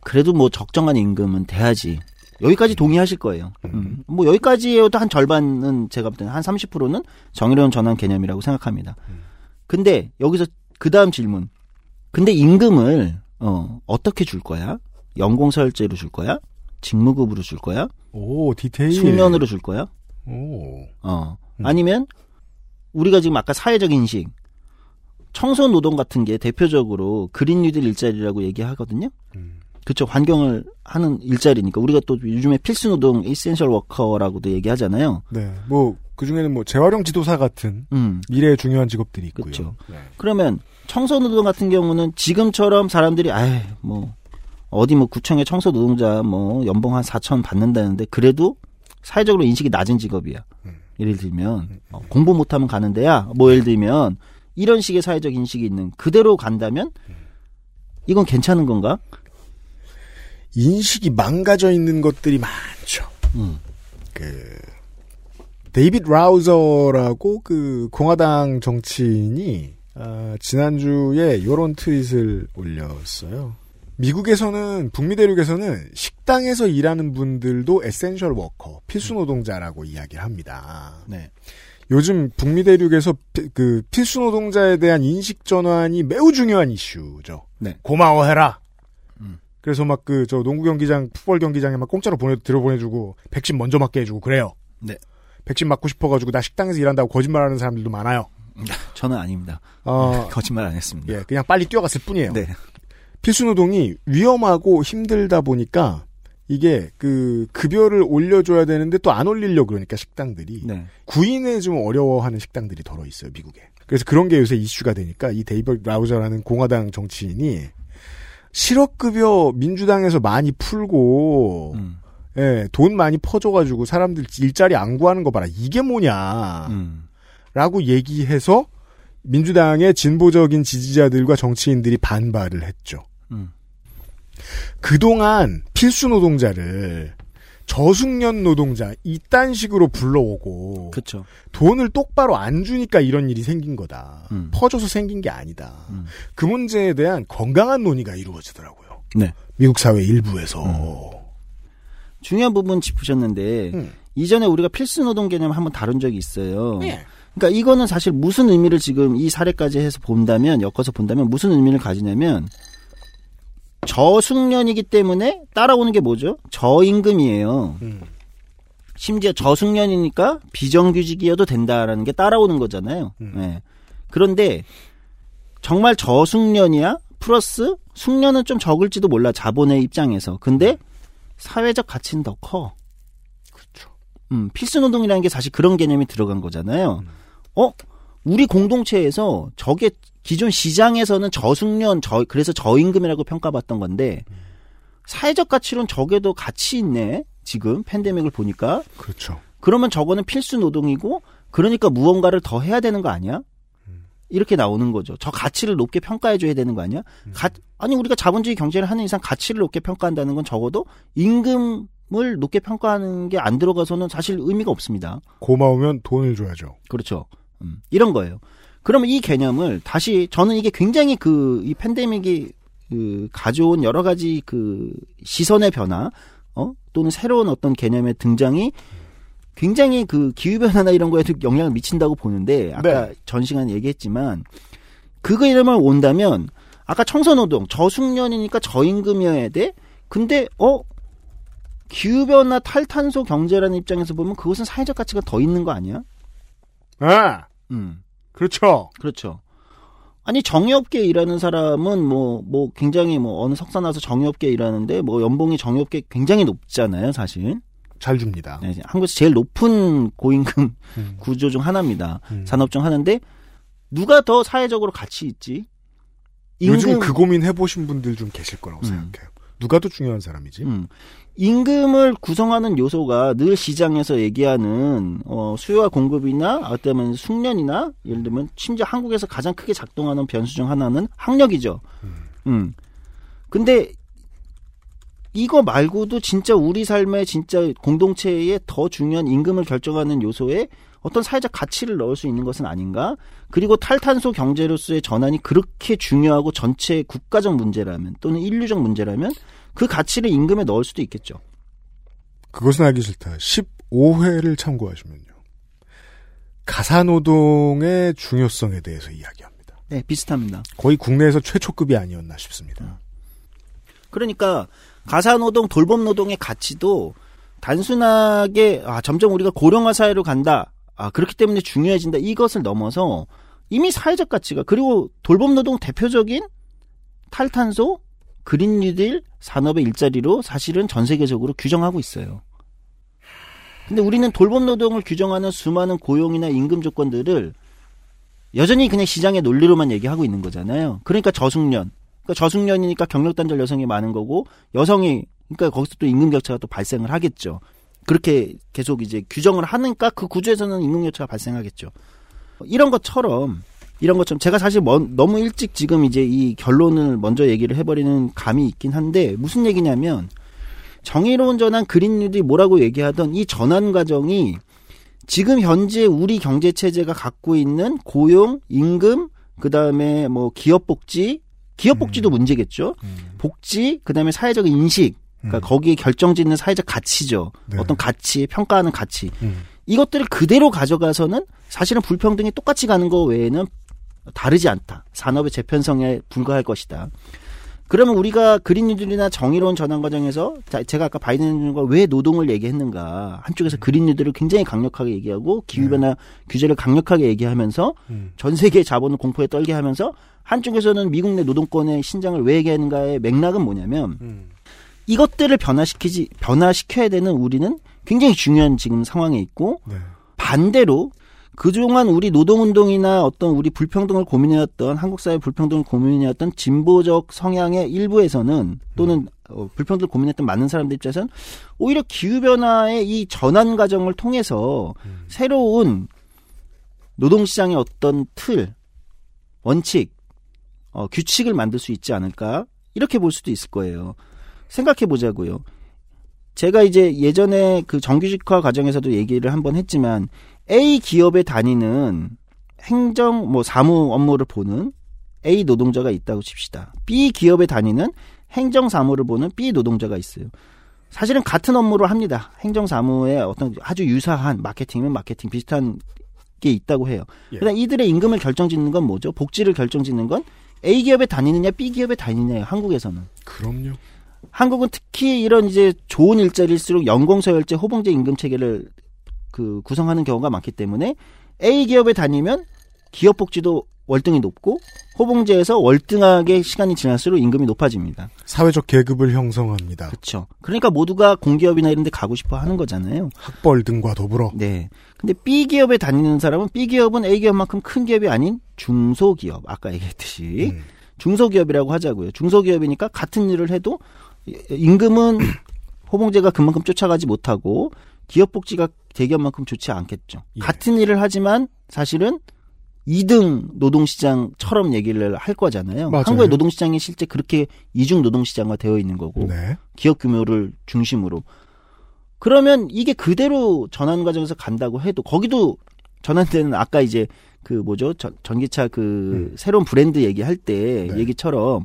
그래도 뭐 적정한 임금은 돼야지. 여기까지 동의하실 거예요. 음. 뭐 여기까지여도 한 절반은 제가 볼 때는 한 30%는 정의로운 전환 개념이라고 생각합니다. 근데 여기서 그 다음 질문. 근데 임금을 어, 어떻게 줄 거야? 연공서열제로 줄 거야? 직무급으로 줄 거야? 오, 디테일. 숙련으로 줄 거야? 오. 어. 아니면 우리가 지금 아까 사회적 인식 청소 노동 같은 게 대표적으로 그린 뉴딜 일자리라고 얘기하거든요. 그쵸 환경을 하는 일자리니까 우리가 또 요즘에 필수 노동 essential worker라고도 얘기하잖아요. 네. 뭐, 그 중에는 뭐, 재활용 지도사 같은 음. 미래의 중요한 직업들이 있고요. 그쵸. 네. 그러면 청소 노동 같은 경우는 지금처럼 사람들이 아이 뭐 어디 뭐 구청의 청소 노동자 뭐 연봉 한 4천 받는다는데 그래도 사회적으로 인식이 낮은 직업이야. 예를 들면 어, 공부 못하면 가는 데야. 뭐 예를 들면 이런 식의 사회적 인식이 있는 그대로 간다면 이건 괜찮은 건가? 인식이 망가져 있는 것들이 많죠. 음. 그, 데이빗 라우저라고 그 공화당 정치인이, 아, 지난주에 요런 트윗을 올렸어요. 미국에서는, 북미 대륙에서는 식당에서 일하는 분들도 essential worker, 필수 노동자라고 이야기를 합니다. 네. 요즘 북미 대륙에서 피- 그 필수 노동자에 대한 인식 전환이 매우 중요한 이슈죠. 네. 고마워해라. 음. 그래서 막 그 저 농구 경기장, 풋볼 경기장에 막 공짜로 보내 들어 보내주고 백신 먼저 맞게 해주고 그래요. 네. 백신 맞고 싶어가지고 나 식당에서 일한다고 거짓말하는 사람들도 많아요. 저는 아닙니다. 어, 거짓말 안 했습니다. 예, 그냥 빨리 뛰어갔을 뿐이에요. 네. 필수 노동이 위험하고 힘들다 보니까 이게 그 급여를 올려줘야 되는데 또 안 올리려 그러니까 식당들이 네. 구인에 좀 어려워하는 식당들이 덜어 있어요 미국에. 그래서 그런 게 요새 이슈가 되니까 이 데이버 라우저라는 공화당 정치인이 실업급여 민주당에서 많이 풀고 음. 예, 돈 많이 퍼줘가지고 사람들 일자리 안 구하는 거 봐라 이게 뭐냐 음. 라고 얘기해서 민주당의 진보적인 지지자들과 정치인들이 반발을 했죠. 음. 그동안 필수 노동자를 저숙련 노동자 이딴 식으로 불러오고 그렇죠. 돈을 똑바로 안 주니까 이런 일이 생긴 거다. 음. 퍼져서 생긴 게 아니다. 음. 그 문제에 대한 건강한 논의가 이루어지더라고요. 네. 미국 사회 일부에서. 중요한 부분 짚으셨는데 음. 이전에 우리가 필수 노동 개념 한번 다룬 적이 있어요. 네. 그러니까 이거는 사실 무슨 의미를 지금 이 사례까지 해서 본다면 엮어서 본다면 무슨 의미를 가지냐면 저숙련이기 때문에 따라오는 게 뭐죠? 저임금이에요. 음. 심지어 저숙련이니까 비정규직이어도 된다라는 게 따라오는 거잖아요. 음. 네. 그런데 정말 저숙련이야? 플러스 숙련은 좀 적을지도 몰라 자본의 입장에서. 근데 사회적 가치는 더 커. 그렇죠. 음, 필수 노동이라는 게 사실 그런 개념이 들어간 거잖아요. 어? 우리 공동체에서 저게 기존 시장에서는 저숙련, 저, 그래서 저임금이라고 평가받던 건데, 사회적 가치로는 저게도 가치 있네. 지금 팬데믹을 보니까. 그렇죠. 그러면 저거는 필수 노동이고, 그러니까 무언가를 더 해야 되는 거 아니야? 이렇게 나오는 거죠. 저 가치를 높게 평가해 줘야 되는 거 아니야? 가, 아니 우리가 자본주의 경제를 하는 이상 가치를 높게 평가한다는 건 적어도 임금 을 높게 평가하는 게 안 들어가서는 사실 의미가 없습니다. 고마우면 돈을 줘야죠. 그렇죠. 음, 이런 거예요. 그러면 이 개념을 다시 저는 이게 굉장히 그 이 팬데믹이 그 가져온 여러 가지 그 시선의 변화, 어 또는 새로운 어떤 개념의 등장이 굉장히 그 기후 변화나 이런 거에도 영향을 미친다고 보는데 아까 네. 전 시간에 얘기했지만 그거 이름을 온다면 아까 청소노동 저숙련이니까 저임금이어야 돼. 근데 어 기후 변화 탈탄소 경제라는 입장에서 보면 그것은 사회적 가치가 더 있는 거 아니야? 아, 음. 그렇죠. 그렇죠. 아니 정의업계에 일하는 사람은 뭐뭐 굉장히 뭐 어느 석사 나서 정의업계에 일하는데 뭐 연봉이 정의업계 굉장히 높잖아요, 사실. 잘 줍니다. 네, 한국에서 제일 높은 고임금 음. 구조 중 하나입니다. 음. 산업 중 하나인데 누가 더 사회적으로 가치 있지? 요즘 그 고민 해보신 분들 좀 계실 거라고 음. 생각해요. 누가 더 중요한 사람이지? 음. 임금을 구성하는 요소가 늘 시장에서 얘기하는 어, 수요와 공급이나 어쩌면 숙련이나 예를 들면 심지어 한국에서 가장 크게 작동하는 변수 중 하나는 학력이죠. 음. 근데 이거 말고도 진짜 우리 삶의 진짜 공동체에 더 중요한 임금을 결정하는 요소에 어떤 사회적 가치를 넣을 수 있는 것은 아닌가? 그리고 탈탄소 경제로서의 전환이 그렇게 중요하고 전체 국가적 문제라면 또는 인류적 문제라면 그 가치를 임금에 넣을 수도 있겠죠. 그것은 알기 싫다. 15회를 참고하시면요. 가사노동의 중요성에 대해서 이야기합니다. 네, 비슷합니다. 거의 국내에서 최초급이 아니었나 싶습니다. 그러니까 가사노동, 돌봄노동의 가치도 단순하게 아, 점점 우리가 고령화 사회로 간다. 아, 그렇기 때문에 중요해진다. 이것을 넘어서 이미 사회적 가치가 그리고 돌봄 노동 대표적인 탈탄소, 그린 뉴딜, 산업의 일자리로 사실은 전 세계적으로 규정하고 있어요. 근데 우리는 돌봄 노동을 규정하는 수많은 고용이나 임금 조건들을 여전히 그냥 시장의 논리로만 얘기하고 있는 거잖아요. 그러니까 저숙련. 그러니까 저숙련이니까 경력 단절 여성이 많은 거고 여성이 그러니까 거기서 또 임금 격차가 또 발생을 하겠죠. 그렇게 계속 이제 규정을 하니까 그 구조에서는 임금 격차가 발생하겠죠. 이런 것처럼 이런 것처럼 제가 사실 먼- 너무 일찍 지금 이제 이 결론을 먼저 얘기를 해버리는 감이 있긴 한데 무슨 얘기냐면 정의로운 전환 그린 뉴딜이 뭐라고 얘기하던 이 전환 과정이 지금 현재 우리 경제 체제가 갖고 있는 고용, 임금, 그 다음에 뭐 기업 복지, 기업 복지도 문제겠죠. 복지, 그 다음에 사회적 인식, 그러니까 거기에 결정짓는 사회적 가치죠. 네. 어떤 가치, 평가하는 가치. 음. 이것들을 그대로 가져가서는 사실은 불평등이 똑같이 가는 거 외에는 다르지 않다. 산업의 재편성에 불과할 것이다. 그러면 우리가 그린 뉴딜이나 정의로운 전환 과정에서 자, 제가 아까 바이든 행정부가 왜 노동을 얘기했는가 한쪽에서 그린 뉴딜을 굉장히 강력하게 얘기하고 기후변화 규제를 강력하게 얘기하면서 음. 전 세계 자본을 공포에 떨게 하면서 한쪽에서는 미국 내 노동권의 신장을 왜 얘기하는가의 맥락은 뭐냐면 음. 이것들을 변화시키지 변화시켜야 되는 우리는 굉장히 중요한 지금 상황에 있고 네. 반대로 그동안 우리 노동운동이나 어떤 우리 불평등을 고민해왔던 한국 사회 불평등을 고민해왔던 진보적 성향의 일부에서는 또는 어, 불평등을 고민했던 많은 사람들 입장에서는 오히려 기후변화의 이 전환 과정을 통해서 새로운 노동시장의 어떤 틀, 원칙, 어, 규칙을 만들 수 있지 않을까 이렇게 볼 수도 있을 거예요. 생각해 보자고요. 제가 이제 예전에 그 정규직화 과정에서도 얘기를 한번 했지만 A 기업에 다니는 행정 뭐 사무 업무를 보는 A 노동자가 있다고 칩시다. B 기업에 다니는 행정 사무를 보는 B 노동자가 있어요. 사실은 같은 업무를 합니다. 행정 사무에 어떤 아주 유사한 마케팅이면 마케팅 비슷한 게 있다고 해요. 예. 그러나 이들의 임금을 결정짓는 건 뭐죠? 복지를 결정짓는 건 A 기업에 다니느냐 B 기업에 다니느냐예요. 한국에서는. 그럼요. 한국은 특히 이런 이제 좋은 일자리일수록 연공서열제 호봉제 임금 체계를 그 구성하는 경우가 많기 때문에 A 기업에 다니면 기업 복지도 월등히 높고 호봉제에서 월등하게 시간이 지날수록 임금이 높아집니다. 사회적 계급을 형성합니다. 그렇죠. 그러니까 모두가 공기업이나 이런 데 가고 싶어 하는 거잖아요. 학벌 등과 더불어. 네. 근데 B 기업에 다니는 사람은 B 기업은 A 기업만큼 큰 기업이 아닌 중소기업 아까 얘기했듯이 음. 중소기업이라고 하자고요. 중소기업이니까 같은 일을 해도 임금은 호봉제가 그만큼 쫓아가지 못하고 기업 복지가 대기업만큼 좋지 않겠죠. 예. 같은 일을 하지만 사실은 2등 노동시장처럼 얘기를 할 거잖아요. 맞아요. 한국의 노동시장이 실제 그렇게 이중 노동시장화 되어 있는 거고 네. 기업 규모를 중심으로 그러면 이게 그대로 전환 과정에서 간다고 해도 거기도 전환되는 아까 이제 그 뭐죠 전, 전기차 그 새로운 브랜드 얘기할 때 네. 얘기처럼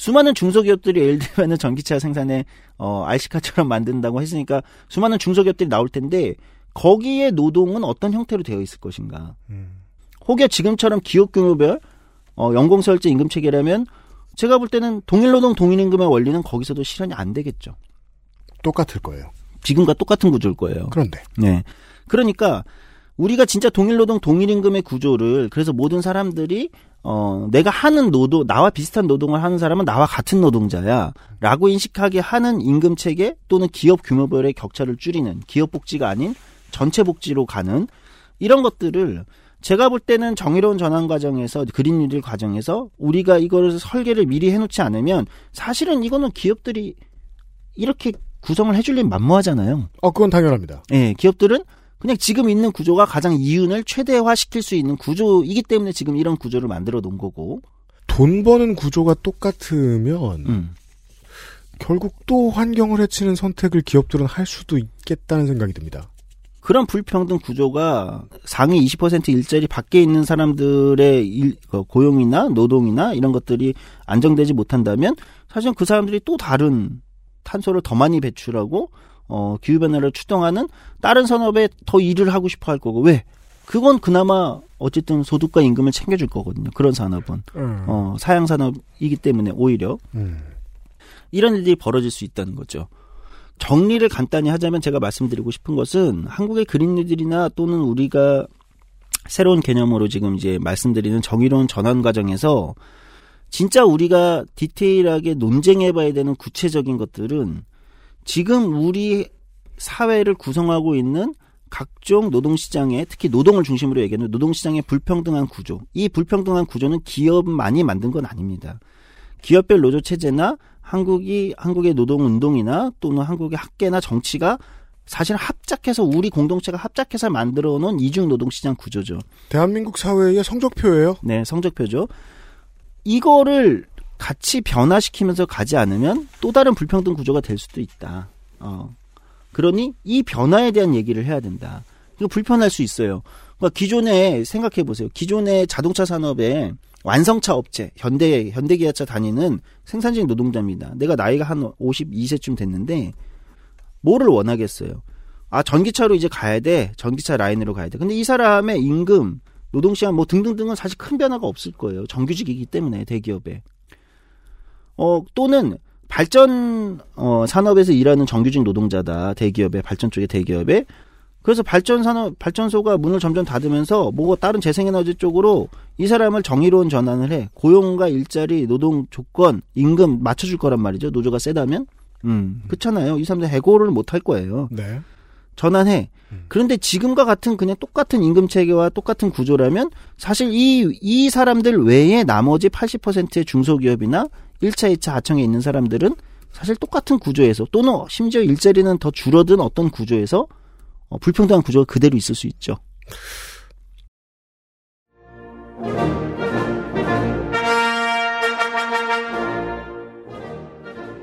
수많은 중소기업들이 예를 들면 전기차 생산에 어 RC카처럼 만든다고 했으니까 수많은 중소기업들이 나올 텐데 거기에 노동은 어떤 형태로 되어 있을 것인가 음. 혹여 지금처럼 기업 규모별 어 연공 설제 임금 체계라면 제가 볼 때는 동일 노동 동일 임금의 원리는 거기서도 실현이 안 되겠죠. 똑같을 거예요. 지금과 똑같은 구조일 거예요. 그런데 네. 그러니까 우리가 진짜 동일 노동 동일 임금의 구조를 그래서 모든 사람들이 어 내가 하는 노동 나와 비슷한 노동을 하는 사람은 나와 같은 노동자야 라고 인식하게 하는 임금 체계 또는 기업 규모별의 격차를 줄이는 기업 복지가 아닌 전체 복지로 가는 이런 것들을 제가 볼 때는 정의로운 전환 과정에서 그린 뉴딜 과정에서 우리가 이거를 설계를 미리 해놓지 않으면 사실은 이거는 기업들이 이렇게 구성을 해줄려면 만무하잖아요. 어 그건 당연합니다. 예, 기업들은 그냥 지금 있는 구조가 가장 이윤을 최대화시킬 수 있는 구조이기 때문에 지금 이런 구조를 만들어 놓은 거고. 돈 버는 구조가 똑같으면 음. 결국 또 환경을 해치는 선택을 기업들은 할 수도 있겠다는 생각이 듭니다. 그런 불평등 구조가 상위 20% 일자리 밖에 있는 사람들의 일, 어, 고용이나 노동이나 이런 것들이 안정되지 못한다면 사실 그 사람들이 또 다른 탄소를 더 많이 배출하고 어, 기후변화를 추동하는 다른 산업에 더 일을 하고 싶어 할 거고 왜? 그건 그나마 어쨌든 소득과 임금을 챙겨줄 거거든요. 그런 산업은 음. 어, 사양 산업이기 때문에 오히려 음. 이런 일들이 벌어질 수 있다는 거죠. 정리를 간단히 하자면 제가 말씀드리고 싶은 것은 한국의 그린뉴딜이나 또는 우리가 새로운 개념으로 지금 이제 말씀드리는 정의로운 전환 과정에서 진짜 우리가 디테일하게 논쟁해봐야 되는 구체적인 것들은 지금 우리 사회를 구성하고 있는 각종 노동시장의 특히 노동을 중심으로 얘기하는 노동시장의 불평등한 구조. 이 불평등한 구조는 기업만이 만든 건 아닙니다. 기업별 노조 체제나 한국이 한국의 노동 운동이나 또는 한국의 학계나 정치가 사실 합작해서 우리 공동체가 합작해서 만들어 놓은 이중 노동 시장 구조죠. 대한민국 사회의 성적표예요. 네, 성적표죠. 이거를 같이 변화시키면서 가지 않으면 또 다른 불평등 구조가 될 수도 있다. 어. 그러니 이 변화에 대한 얘기를 해야 된다. 이거 불편할 수 있어요. 그러니까 기존에 생각해 보세요. 기존의 자동차 산업에 완성차 업체, 현대, 현대 기아차 다니는 생산직 노동자입니다. 내가 나이가 한 52세쯤 됐는데, 뭐를 원하겠어요? 아, 전기차로 이제 가야 돼. 전기차 라인으로 가야 돼. 근데 이 사람의 임금, 노동시간 뭐 등등등은 사실 큰 변화가 없을 거예요. 정규직이기 때문에, 대기업에. 어, 또는 발전, 어, 산업에서 일하는 정규직 노동자다. 대기업에, 발전 쪽의 대기업에. 그래서 발전 산업 발전소가 문을 점점 닫으면서 뭐 다른 재생에너지 쪽으로 이 사람을 정의로운 전환을 해 고용과 일자리 노동 조건 임금 맞춰줄 거란 말이죠 노조가 세다면 음 그렇잖아요 이 사람들 해고를 못 할 거예요 네. 전환해 그런데 지금과 같은 그냥 똑같은 임금 체계와 똑같은 구조라면 사실 이 이 사람들 외에 나머지 80%의 중소기업이나 1차 2차 하청에 있는 사람들은 사실 똑같은 구조에서 또는 심지어 일자리는 더 줄어든 어떤 구조에서 어, 불평등한 구조가 그대로 있을 수 있죠.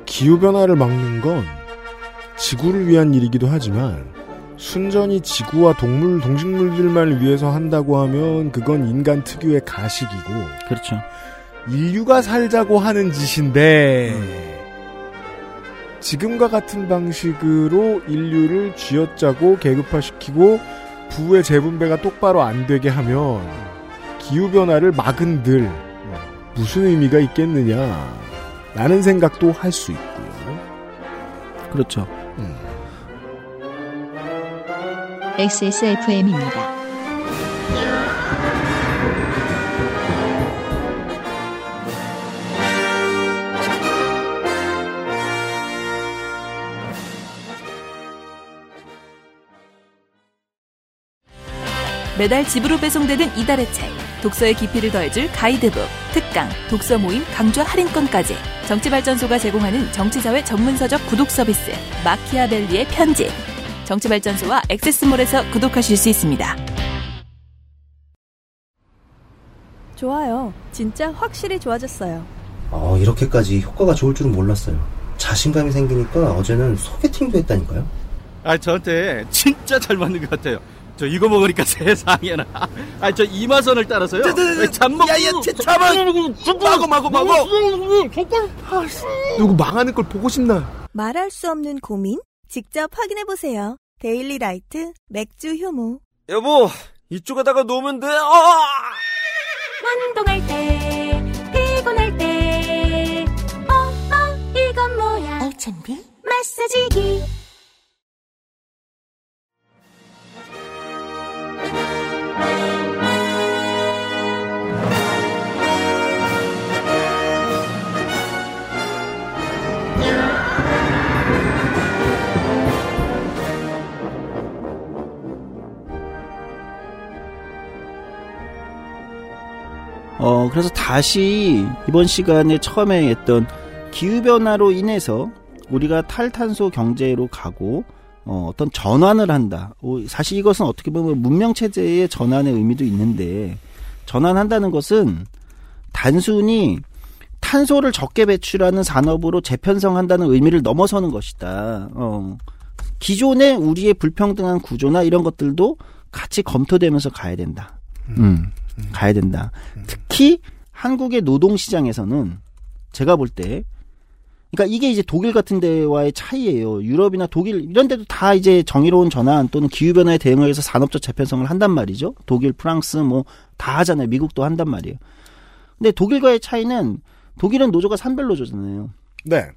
기후변화를 막는 건 지구를 위한 일이기도 하지만 순전히 지구와 동물, 동식물들만 위해서 한다고 하면 그건 인간 특유의 가식이고 그렇죠. 인류가 살자고 하는 짓인데 지금과 같은 방식으로 인류를 쥐어짜고 계급화시키고 부의 재분배가 똑바로 안 되게 하면 기후변화를 막은 들 무슨 의미가 있겠느냐 라는 생각도 할 수 있고요. 그렇죠. XSFM입니다. 매달 집으로 배송되는 이달의 책 독서의 깊이를 더해줄 가이드북 특강 독서 모임 강좌 할인권까지 정치발전소가 제공하는 정치사회 전문서적 구독 서비스 마키아벨리의 편집 정치발전소와 액세스몰에서 구독하실 수 있습니다. 좋아요. 진짜 확실히 좋아졌어요. 어, 이렇게까지 효과가 좋을 줄은 몰랐어요. 자신감이 생기니까 어제는 소개팅도 했다니까요. 아, 저한테 진짜 잘 맞는 것 같아요. 저 이거 먹으니까 세상에나. 아, 저 이마선을 따라서요. 잠먹. 야야, 잠깐. 마고 마고 마고. 누구 망하는 걸 보고 싶나? 말할 수 없는 고민? 직접 확인해 보세요. 데일리 라이트 맥주 효모. 여보, 이쪽에다가 놓으면 돼. 아! 운동할 때 피곤할 때 어, 어, 이건 뭐야 알찬비 마사지기 어, 그래서 다시 이번 시간에 처음에 했던 기후변화로 인해서 우리가 탈탄소 경제로 가고 어, 어떤 전환을 한다. 어, 사실 이것은 어떻게 보면 문명체제의 전환의 의미도 있는데 전환한다는 것은 단순히 탄소를 적게 배출하는 산업으로 재편성한다는 의미를 넘어서는 것이다. 어, 기존의 우리의 불평등한 구조나 이런 것들도 같이 검토되면서 가야 된다. 음. 가야 된다. 특히 한국의 노동 시장에서는 제가 볼 때, 그러니까 이게 이제 독일 같은 데와의 차이예요. 유럽이나 독일 이런 데도 다 이제 정의로운 전환 또는 기후 변화에 대응을 해서 산업적 재편성을 한단 말이죠. 독일, 프랑스 뭐 다 하잖아요. 미국도 한단 말이에요. 근데 독일과의 차이는 독일은 노조가 산별 노조잖아요. 네.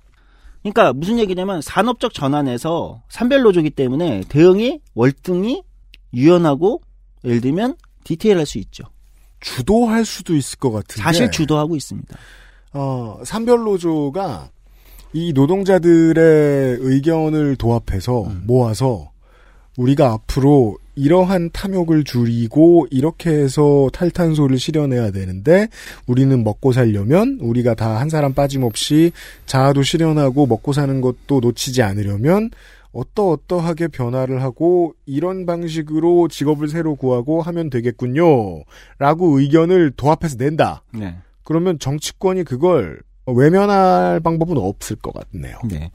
그러니까 무슨 얘기냐면 산업적 전환에서 산별 노조기 때문에 대응이 월등히 유연하고 예를 들면 디테일할 수 있죠. 주도할 수도 있을 것 같은데. 사실 주도하고 있습니다. 어, 산별노조가 이 노동자들의 의견을 도합해서 음. 모아서 우리가 앞으로 이러한 탐욕을 줄이고 이렇게 해서 탈탄소를 실현해야 되는데 우리는 먹고 살려면 우리가 다 한 사람 빠짐없이 자아도 실현하고 먹고 사는 것도 놓치지 않으려면 어떠어떠하게 변화를 하고 이런 방식으로 직업을 새로 구하고 하면 되겠군요. 라고 의견을 도합해서 낸다. 네. 그러면 정치권이 그걸 외면할 방법은 없을 것 같네요. 네.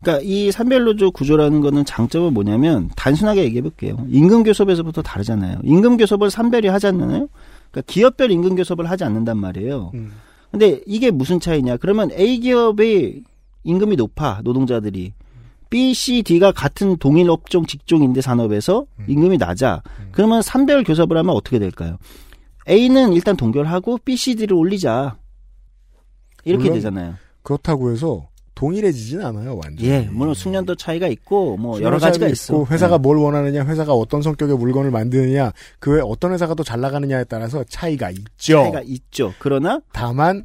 그러니까 이 산별노조 구조라는 거는 장점은 뭐냐면 단순하게 얘기해 볼게요. 임금 교섭에서부터 다르잖아요. 임금 교섭을 산별이 하지 않나요? 그러니까 기업별 임금 교섭을 하지 않는단 말이에요. 음. 근데 이게 무슨 차이냐? 그러면 A 기업의 임금이 높아 노동자들이 B, C, D가 같은 동일 업종 직종인데 산업에서 임금이 낮아. 그러면 산별 교섭을 하면 어떻게 될까요? A는 일단 동결하고 B, C, D를 올리자. 이렇게 되잖아요. 그렇다고 해서 동일해지진 않아요, 완전. 예, 물론 숙련도 차이가 있고 뭐 여러 가지가 있고, 있어. 회사가 예. 뭘 원하느냐, 회사가 어떤 성격의 물건을 만드느냐, 그 외에 어떤 회사가 더 잘 나가느냐에 따라서 차이가 있죠. 차이가 있죠. 그러나 다만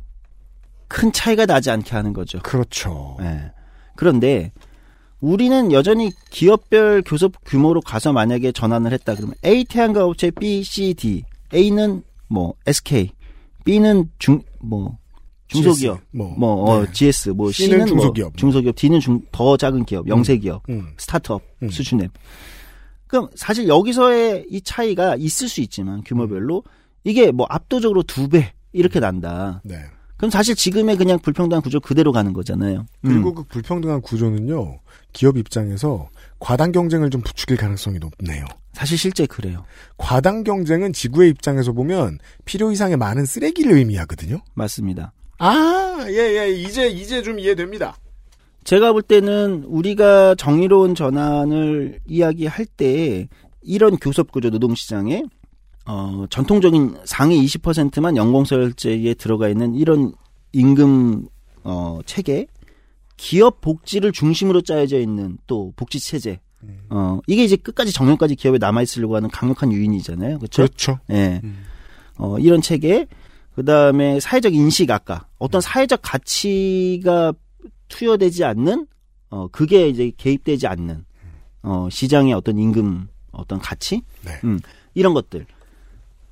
큰 차이가 나지 않게 하는 거죠. 그렇죠. 예. 그런데 우리는 여전히 기업별 교섭 규모로 가서 만약에 전환을 했다 그러면 A 태양광 업체 B, C, D, A는 뭐 SK, B는 중 뭐 중소기업, 뭐, 뭐 어, 네. GS, 뭐 C는 C는 중소기업. 뭐 중소기업, D는 중, 더 작은 기업, 영세기업, 음. 스타트업 음. 수준의. 그럼 사실 여기서의 이 차이가 있을 수 있지만 규모별로 이게 뭐 압도적으로 두 배 이렇게 난다. 네. 그럼 사실 지금의 그냥 불평등한 구조 그대로 가는 거잖아요. 그리고 음. 그 불평등한 구조는요, 기업 입장에서 과당 경쟁을 좀 부추길 가능성이 높네요. 사실 실제 그래요. 과당 경쟁은 지구의 입장에서 보면 필요 이상의 많은 쓰레기를 의미하거든요. 맞습니다. 아, 예, 예, 이제, 이제 좀 이해됩니다. 제가 볼 때는 우리가 정의로운 전환을 이야기할 때 이런 교섭 구조 노동시장에 어, 전통적인 상위 20%만 연공서열제에 들어가 있는 이런 임금 어, 체계, 기업 복지를 중심으로 짜여져 있는 또 복지 체제. 어, 이게 이제 끝까지 정년까지 기업에 남아 있으려고 하는 강력한 유인이잖아요. 그렇죠? 그렇죠. 예. 어, 이런 체계, 그 다음에 사회적 인식 아까 어떤 사회적 가치가 투여되지 않는, 어, 그게 이제 개입되지 않는, 어, 시장의 어떤 임금, 어떤 가치? 네. 음, 이런 것들.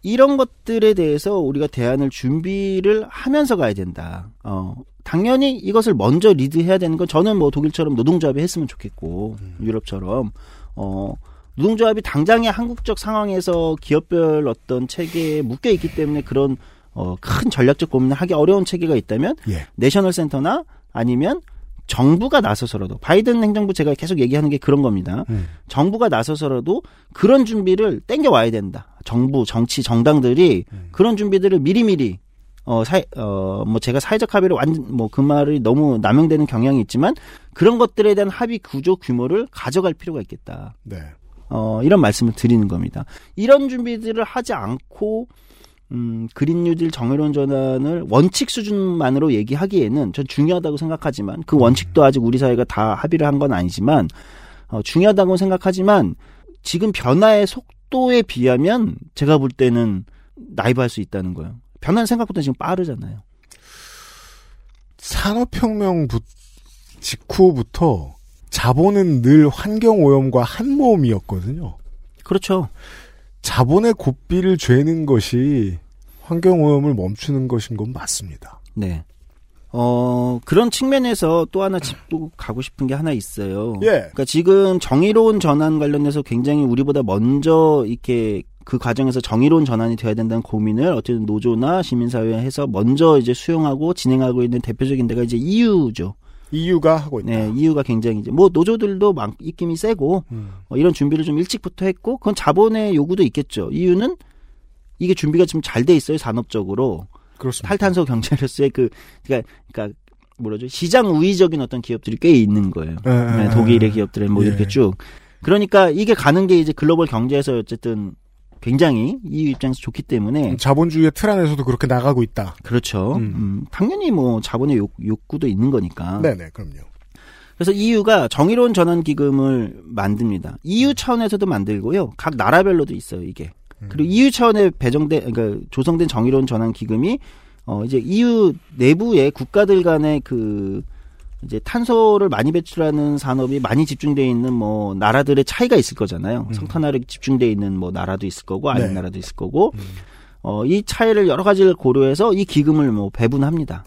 이런 것들에 대해서 우리가 대안을 준비를 하면서 가야 된다. 어, 당연히 이것을 먼저 리드해야 되는 건 저는 뭐 독일처럼 노동조합이 했으면 좋겠고, 유럽처럼, 어, 노동조합이 당장의 한국적 상황에서 기업별 어떤 체계에 묶여 있기 때문에 그런 어, 큰 전략적 고민을 하기 어려운 체계가 있다면 예. 내셔널 센터나 아니면 정부가 나서서라도 바이든 행정부 제가 계속 얘기하는 게 그런 겁니다. 음. 정부가 나서서라도 그런 준비를 땡겨 와야 된다. 정부, 정치, 정당들이 음. 그런 준비들을 미리미리 어, 사, 어, 뭐 제가 사회적 합의를 완전 뭐그 말이 너무 남용되는 경향이 있지만 그런 것들에 대한 합의 구조 규모를 가져갈 필요가 있겠다. 네. 어, 이런 말씀을 드리는 겁니다. 이런 준비들을 하지 않고 음, 그린 뉴딜 정의로운 전환을 원칙 수준만으로 얘기하기에는 전 중요하다고 생각하지만 그 원칙도 아직 우리 사회가 다 합의를 한 건 아니지만 어, 중요하다고 생각하지만 지금 변화의 속 도에 비하면 제가 볼 때는 나이브할 수 있다는 거예요. 변화는 생각보다 지금 빠르잖아요. 산업혁명 부- 직후부터 자본은 늘 환경오염과 한모음이었거든요. 그렇죠. 자본의 고삐를 죄는 것이 환경오염을 멈추는 것인 건 맞습니다. 네. 어, 그런 측면에서 또 하나 짚고 가고 싶은 게 하나 있어요. 예. 그러니까 지금 정의로운 전환 관련해서 굉장히 우리보다 먼저 이렇게 그 과정에서 정의로운 전환이 돼야 된다는 고민을 어쨌든 노조나 시민사회에서 먼저 이제 수용하고 진행하고 있는 대표적인 데가 이제 EU죠. EU가 하고 있다. 네, EU가 굉장히 이제 뭐 노조들도 막 입김이 세고 음. 어, 이런 준비를 좀 일찍부터 했고 그건 자본의 요구도 있겠죠. EU는 이게 준비가 좀잘돼 있어요 산업적으로. 그렇습니다. 탈탄소 경제로서의 그 그러니까 그러니까 뭐라죠 시장 우위적인 어떤 기업들이 꽤 있는 거예요. 예, 예, 네, 독일의 예. 기업들은 뭐 예. 이렇게 쭉. 그러니까 이게 가는 게 이제 글로벌 경제에서 어쨌든 굉장히 이 입장에서 좋기 때문에 자본주의의 틀 안에서도 그렇게 나가고 있다. 그렇죠. 음. 음, 당연히 뭐 자본의 욕, 욕구도 있는 거니까. 네네, 그럼요. 그래서 EU가 정의로운 전환 기금을 만듭니다. EU 차원에서도 만들고요. 각 나라별로도 있어요, 이게. 그리고 EU 차원에 배정된 그러니까 조성된 정의로운 전환 기금이 어 이제 EU 내부의 국가들 간의 그 이제 탄소를 많이 배출하는 산업이 많이 집중돼 있는 뭐 나라들의 차이가 있을 거잖아요. 석탄화력이 집중돼 있는 뭐 나라도 있을 거고 아닌 네. 나라도 있을 거고 어이 차이를 여러 가지를 고려해서 이 기금을 뭐 배분합니다.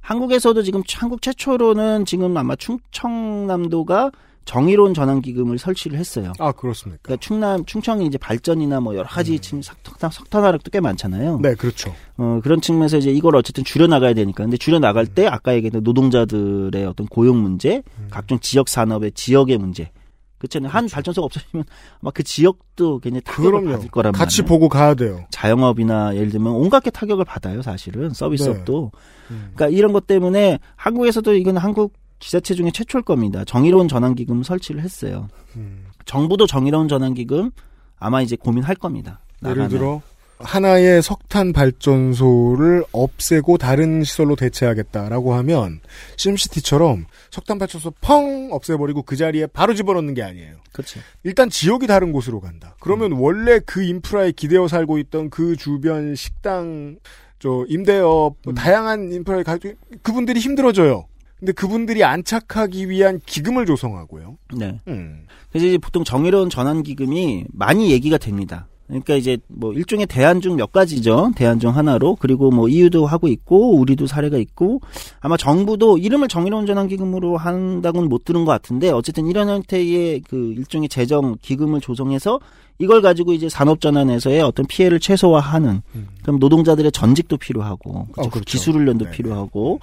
한국에서도 지금 한국 최초로는 지금 아마 충청남도가 정의로운 전환 기금을 설치를 했어요. 아, 그렇습니까? 그러니까 충남 충청이 이제 발전이나 뭐 여러 가지 지금 석탄 석탄 화력도 꽤 많잖아요. 네, 그렇죠. 어, 그런 측면에서 이제 이걸 어쨌든 줄여 나가야 되니까. 근데 줄여 나갈 때 아까 얘기했던 노동자들의 어떤 고용 문제, 각종 지역 산업의 지역의 문제. 그렇잖아요. 한 발전소가 없어지면 아마 그 지역도 굉장히 타격을 그럼요. 받을 거란 같이 말이에요. 보고 가야 돼요. 자영업이나 예를 들면 온갖 게 타격을 받아요, 사실은. 서비스업도. 네. 음. 그러니까 이런 것 때문에 한국에서도 이건 한국 지자체 중에 최초일 겁니다. 정의로운 전환기금 설치를 했어요. 음. 정부도 정의로운 전환기금 아마 이제 고민할 겁니다. 예를 나가면. 들어 하나의 석탄 발전소를 없애고 다른 시설로 대체하겠다라고 하면 심시티처럼 석탄 발전소 펑 없애버리고 그 자리에 바로 집어넣는 게 아니에요. 그렇죠. 일단 지역이 다른 곳으로 간다. 그러면 원래 그 인프라에 기대어 살고 있던 그 주변 식당, 저 임대업, 뭐 다양한 인프라에 가 그분들이 힘들어져요. 근데 그분들이 안착하기 위한 기금을 조성하고요. 네. 음. 그래서 이제 보통 정의로운 전환 기금이 많이 얘기가 됩니다. 그러니까 이제 뭐 일종의 대안 중 몇 가지죠. 대안 중 하나로 그리고 뭐 EU도 하고 있고 우리도 사례가 있고 아마 정부도 이름을 정의로운 전환 기금으로 한다고는 못 들은 것 같은데 어쨌든 이런 형태의 그 일종의 재정 기금을 조성해서 이걸 가지고 이제 산업 전환에서의 어떤 피해를 최소화하는 그럼 노동자들의 전직도 필요하고 그렇죠? 어, 그렇죠. 기술 훈련도 네네. 필요하고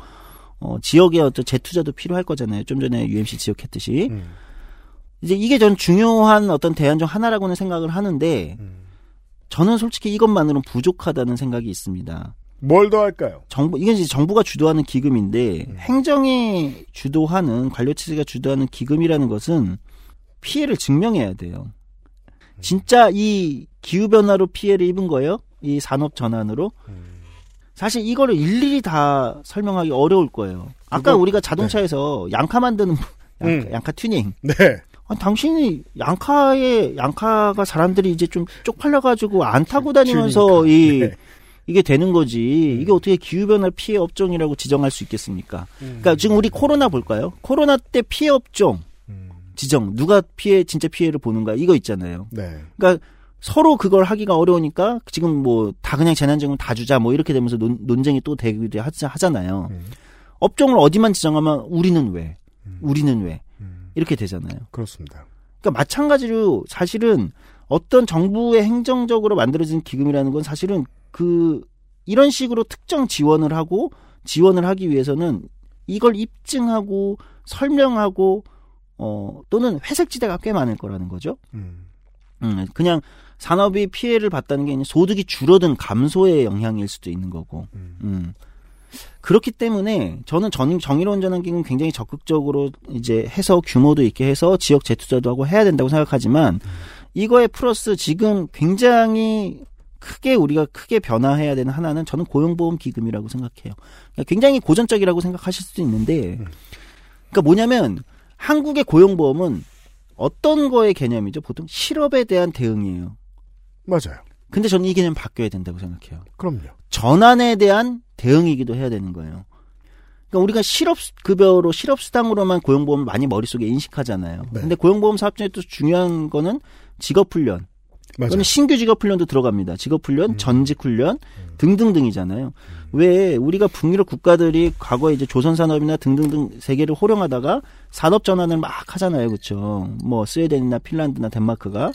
어, 지역의 어떤 재투자도 필요할 거잖아요. 좀 전에 UMC 지적했듯이. 음. 이제 이게 전 중요한 어떤 대안 중 하나라고는 생각을 하는데 음. 저는 솔직히 이것만으로는 부족하다는 생각이 있습니다. 뭘 더 할까요? 정부 이건 이제 정부가 주도하는 기금인데 음. 행정이 주도하는 관료 체제가 주도하는 기금이라는 것은 피해를 증명해야 돼요. 음. 진짜 이 기후 변화로 피해를 입은 거예요? 이 산업 전환으로? 음. 사실 이거를 일일이 다 설명하기 어려울 거예요. 아까 그거- 우리가 자동차에서 양카 만드는 양카, 음. 양카 튜닝. 네. 아니, 당신이 양카에 양카가 사람들이 이제 좀 쪽팔려 가지고 안 타고 다니면서 이 튜닝카. 네. 이게 되는 거지. 이게 어떻게 기후변화 피해 업종이라고 지정할 수 있겠습니까? 그러니까 지금 우리 코로나 볼까요? 코로나 때 피해 업종 음. 지정 누가 피해 진짜 피해를 보는가 이거 있잖아요. 네. 그러니까 서로 그걸 하기가 어려우니까 지금 뭐 다 그냥 재난지원금 다 주자 뭐 이렇게 되면서 논, 논쟁이 또 되기도 하잖아요. 음. 업종을 어디만 지정하면 우리는 왜? 음. 우리는 왜? 음. 이렇게 되잖아요. 그렇습니다. 그러니까 마찬가지로 사실은 어떤 정부의 행정적으로 만들어진 기금이라는 건 사실은 그 이런 식으로 특정 지원을 하고 지원을 하기 위해서는 이걸 입증하고 설명하고 어 또는 회색 지대가 꽤 많을 거라는 거죠. 음. 음, 그냥 산업이 피해를 봤다는 게 소득이 줄어든 감소의 영향일 수도 있는 거고. 음. 그렇기 때문에 저는 전, 정의로운 전환기금 굉장히 적극적으로 이제 해서 규모도 있게 해서 지역 재투자도 하고 해야 된다고 생각하지만 이거에 플러스 지금 굉장히 크게 우리가 크게 변화해야 되는 하나는 저는 고용보험 기금이라고 생각해요. 그러니까 굉장히 고전적이라고 생각하실 수도 있는데, 그러니까 뭐냐면 한국의 고용보험은 어떤 거의 개념이죠? 보통 실업에 대한 대응이에요. 맞아요. 근데 저는 이 개념 바뀌어야 된다고 생각해요. 그럼요. 전환에 대한 대응이기도 해야 되는 거예요. 그러니까 우리가 실업 급여로 실업 수당으로만 고용보험을 많이 머릿속에 인식하잖아요. 네. 근데 고용보험 사업 중에 또 중요한 거는 직업 훈련. 맞아요. 또는 신규 직업 훈련도 들어갑니다. 직업 훈련, 음. 전직 훈련 등등등이잖아요. 왜 우리가 북유럽 국가들이 과거에 이제 조선 산업이나 등등등 세계를 호령하다가 산업 전환을 막 하잖아요. 그렇죠? 뭐 스웨덴이나 핀란드나 덴마크가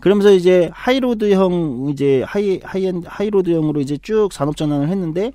그러면서 이제 하이로드형 이제 하이 하이엔 하이로드형으로 이제 쭉 산업 전환을 했는데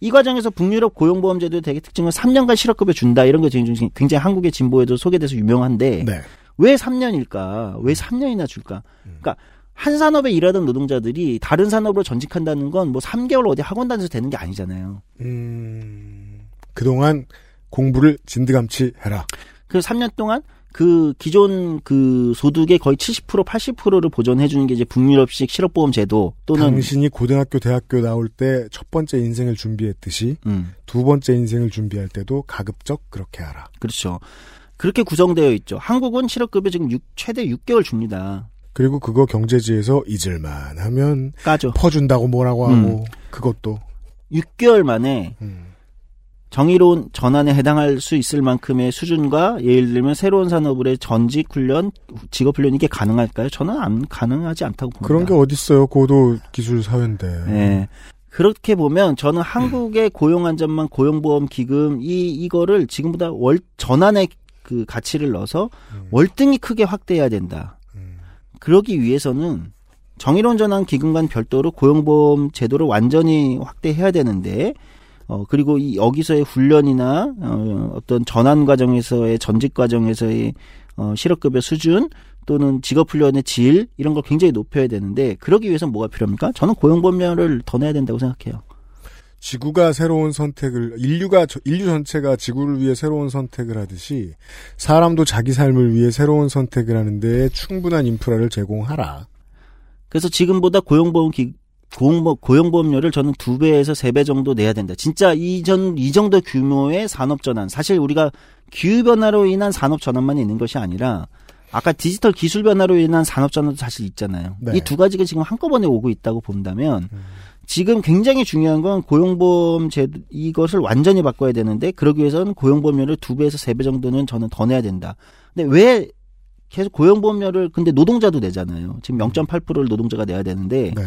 이 과정에서 북유럽 고용보험 제도의 되게 특징은 3년간 실업급여 준다 이런 게 굉장히, 굉장히 한국의 진보에도 소개돼서 유명한데 네. 왜 3년일까? 왜 3년이나 줄까? 그러니까 한 산업에 일하던 노동자들이 다른 산업으로 전직한다는 건 뭐 3개월 어디 학원 다녀서 되는 게 아니잖아요. 음, 그동안 공부를 진드감치 해라. 그래서 3년 동안 그 기존 그 소득의 거의 70% 80%를 보존해 주는 게 이제 북유럽식 실업보험 제도 또는 당신이 고등학교, 대학교 나올 때 첫 번째 인생을 준비했듯이 음, 두 번째 인생을 준비할 때도 가급적 그렇게 하라. 그렇죠. 그렇게 구성되어 있죠. 한국은 실업급여 지금 육- 최대 6개월 줍니다. 그리고 그거 경제지에서 잊을만 하면 까죠. 퍼준다고 뭐라고 음. 하고 그것도 6개월 만에 음. 정의로운 전환에 해당할 수 있을 만큼의 수준과 예를 들면 새로운 산업의 전직 훈련, 직업 훈련 이게 가능할까요? 저는 안 가능하지 않다고 봅니다. 그런 게 어딨어요. 고도 기술 사회인데. 네. 그렇게 보면 저는 한국의 고용 안전망 고용보험 기금 이 이거를 지금보다 월 전환의 그 가치를 넣어서 월등히 크게 확대해야 된다. 그러기 위해서는 정의로운 전환 기금과는 별도로 고용보험 제도를 완전히 확대해야 되는데 어 그리고 이 여기서의 훈련이나 어 어떤 전환 과정에서의 전직 과정에서의 어 실업급여 수준 또는 직업 훈련의 질 이런 걸 굉장히 높여야 되는데 그러기 위해서 뭐가 필요합니까? 저는 고용보험료를 더 내야 된다고 생각해요. 지구가 새로운 선택을 인류가 저- 인류 전체가 지구를 위해 새로운 선택을 하듯이 사람도 자기 삶을 위해 새로운 선택을 하는데 충분한 인프라를 제공하라. 그래서 지금보다 고용보험 기, 고용보, 고용보험료를 저는 두 배에서 세 배 정도 내야 된다. 진짜 이전 이 정도 규모의 산업 전환. 사실 우리가 기후 변화로 인한 산업 전환만 있는 것이 아니라 아까 디지털 기술 변화로 인한 산업 전환도 사실 있잖아요. 네. 이두 가지가 지금 한꺼번에 오고 있다고 본다면 지금 굉장히 중요한 건 고용보험 제도 이것을 완전히 바꿔야 되는데 그러기 위해서는 고용보험료를 두 배에서 세 배 정도는 저는 더 내야 된다. 근데 왜 계속 고용보험료를 근데 노동자도 내잖아요. 지금 0.8%를 노동자가 내야 되는데 네.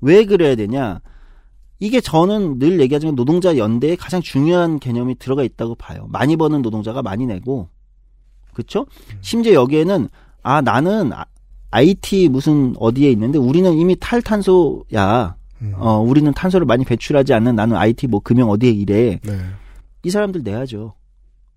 왜 그래야 되냐? 이게 저는 늘 얘기하지만 노동자 연대에 가장 중요한 개념이 들어가 있다고 봐요. 많이 버는 노동자가 많이 내고, 그쵸? 심지어 여기에는, 아, 나는 아- IT 무슨 어디에 있는데 우리는 이미 탈탄소야. 음. 어, 우리는 탄소를 많이 배출하지 않는 나는 IT 뭐 금융 어디에 일해. 네. 이 사람들 내야죠.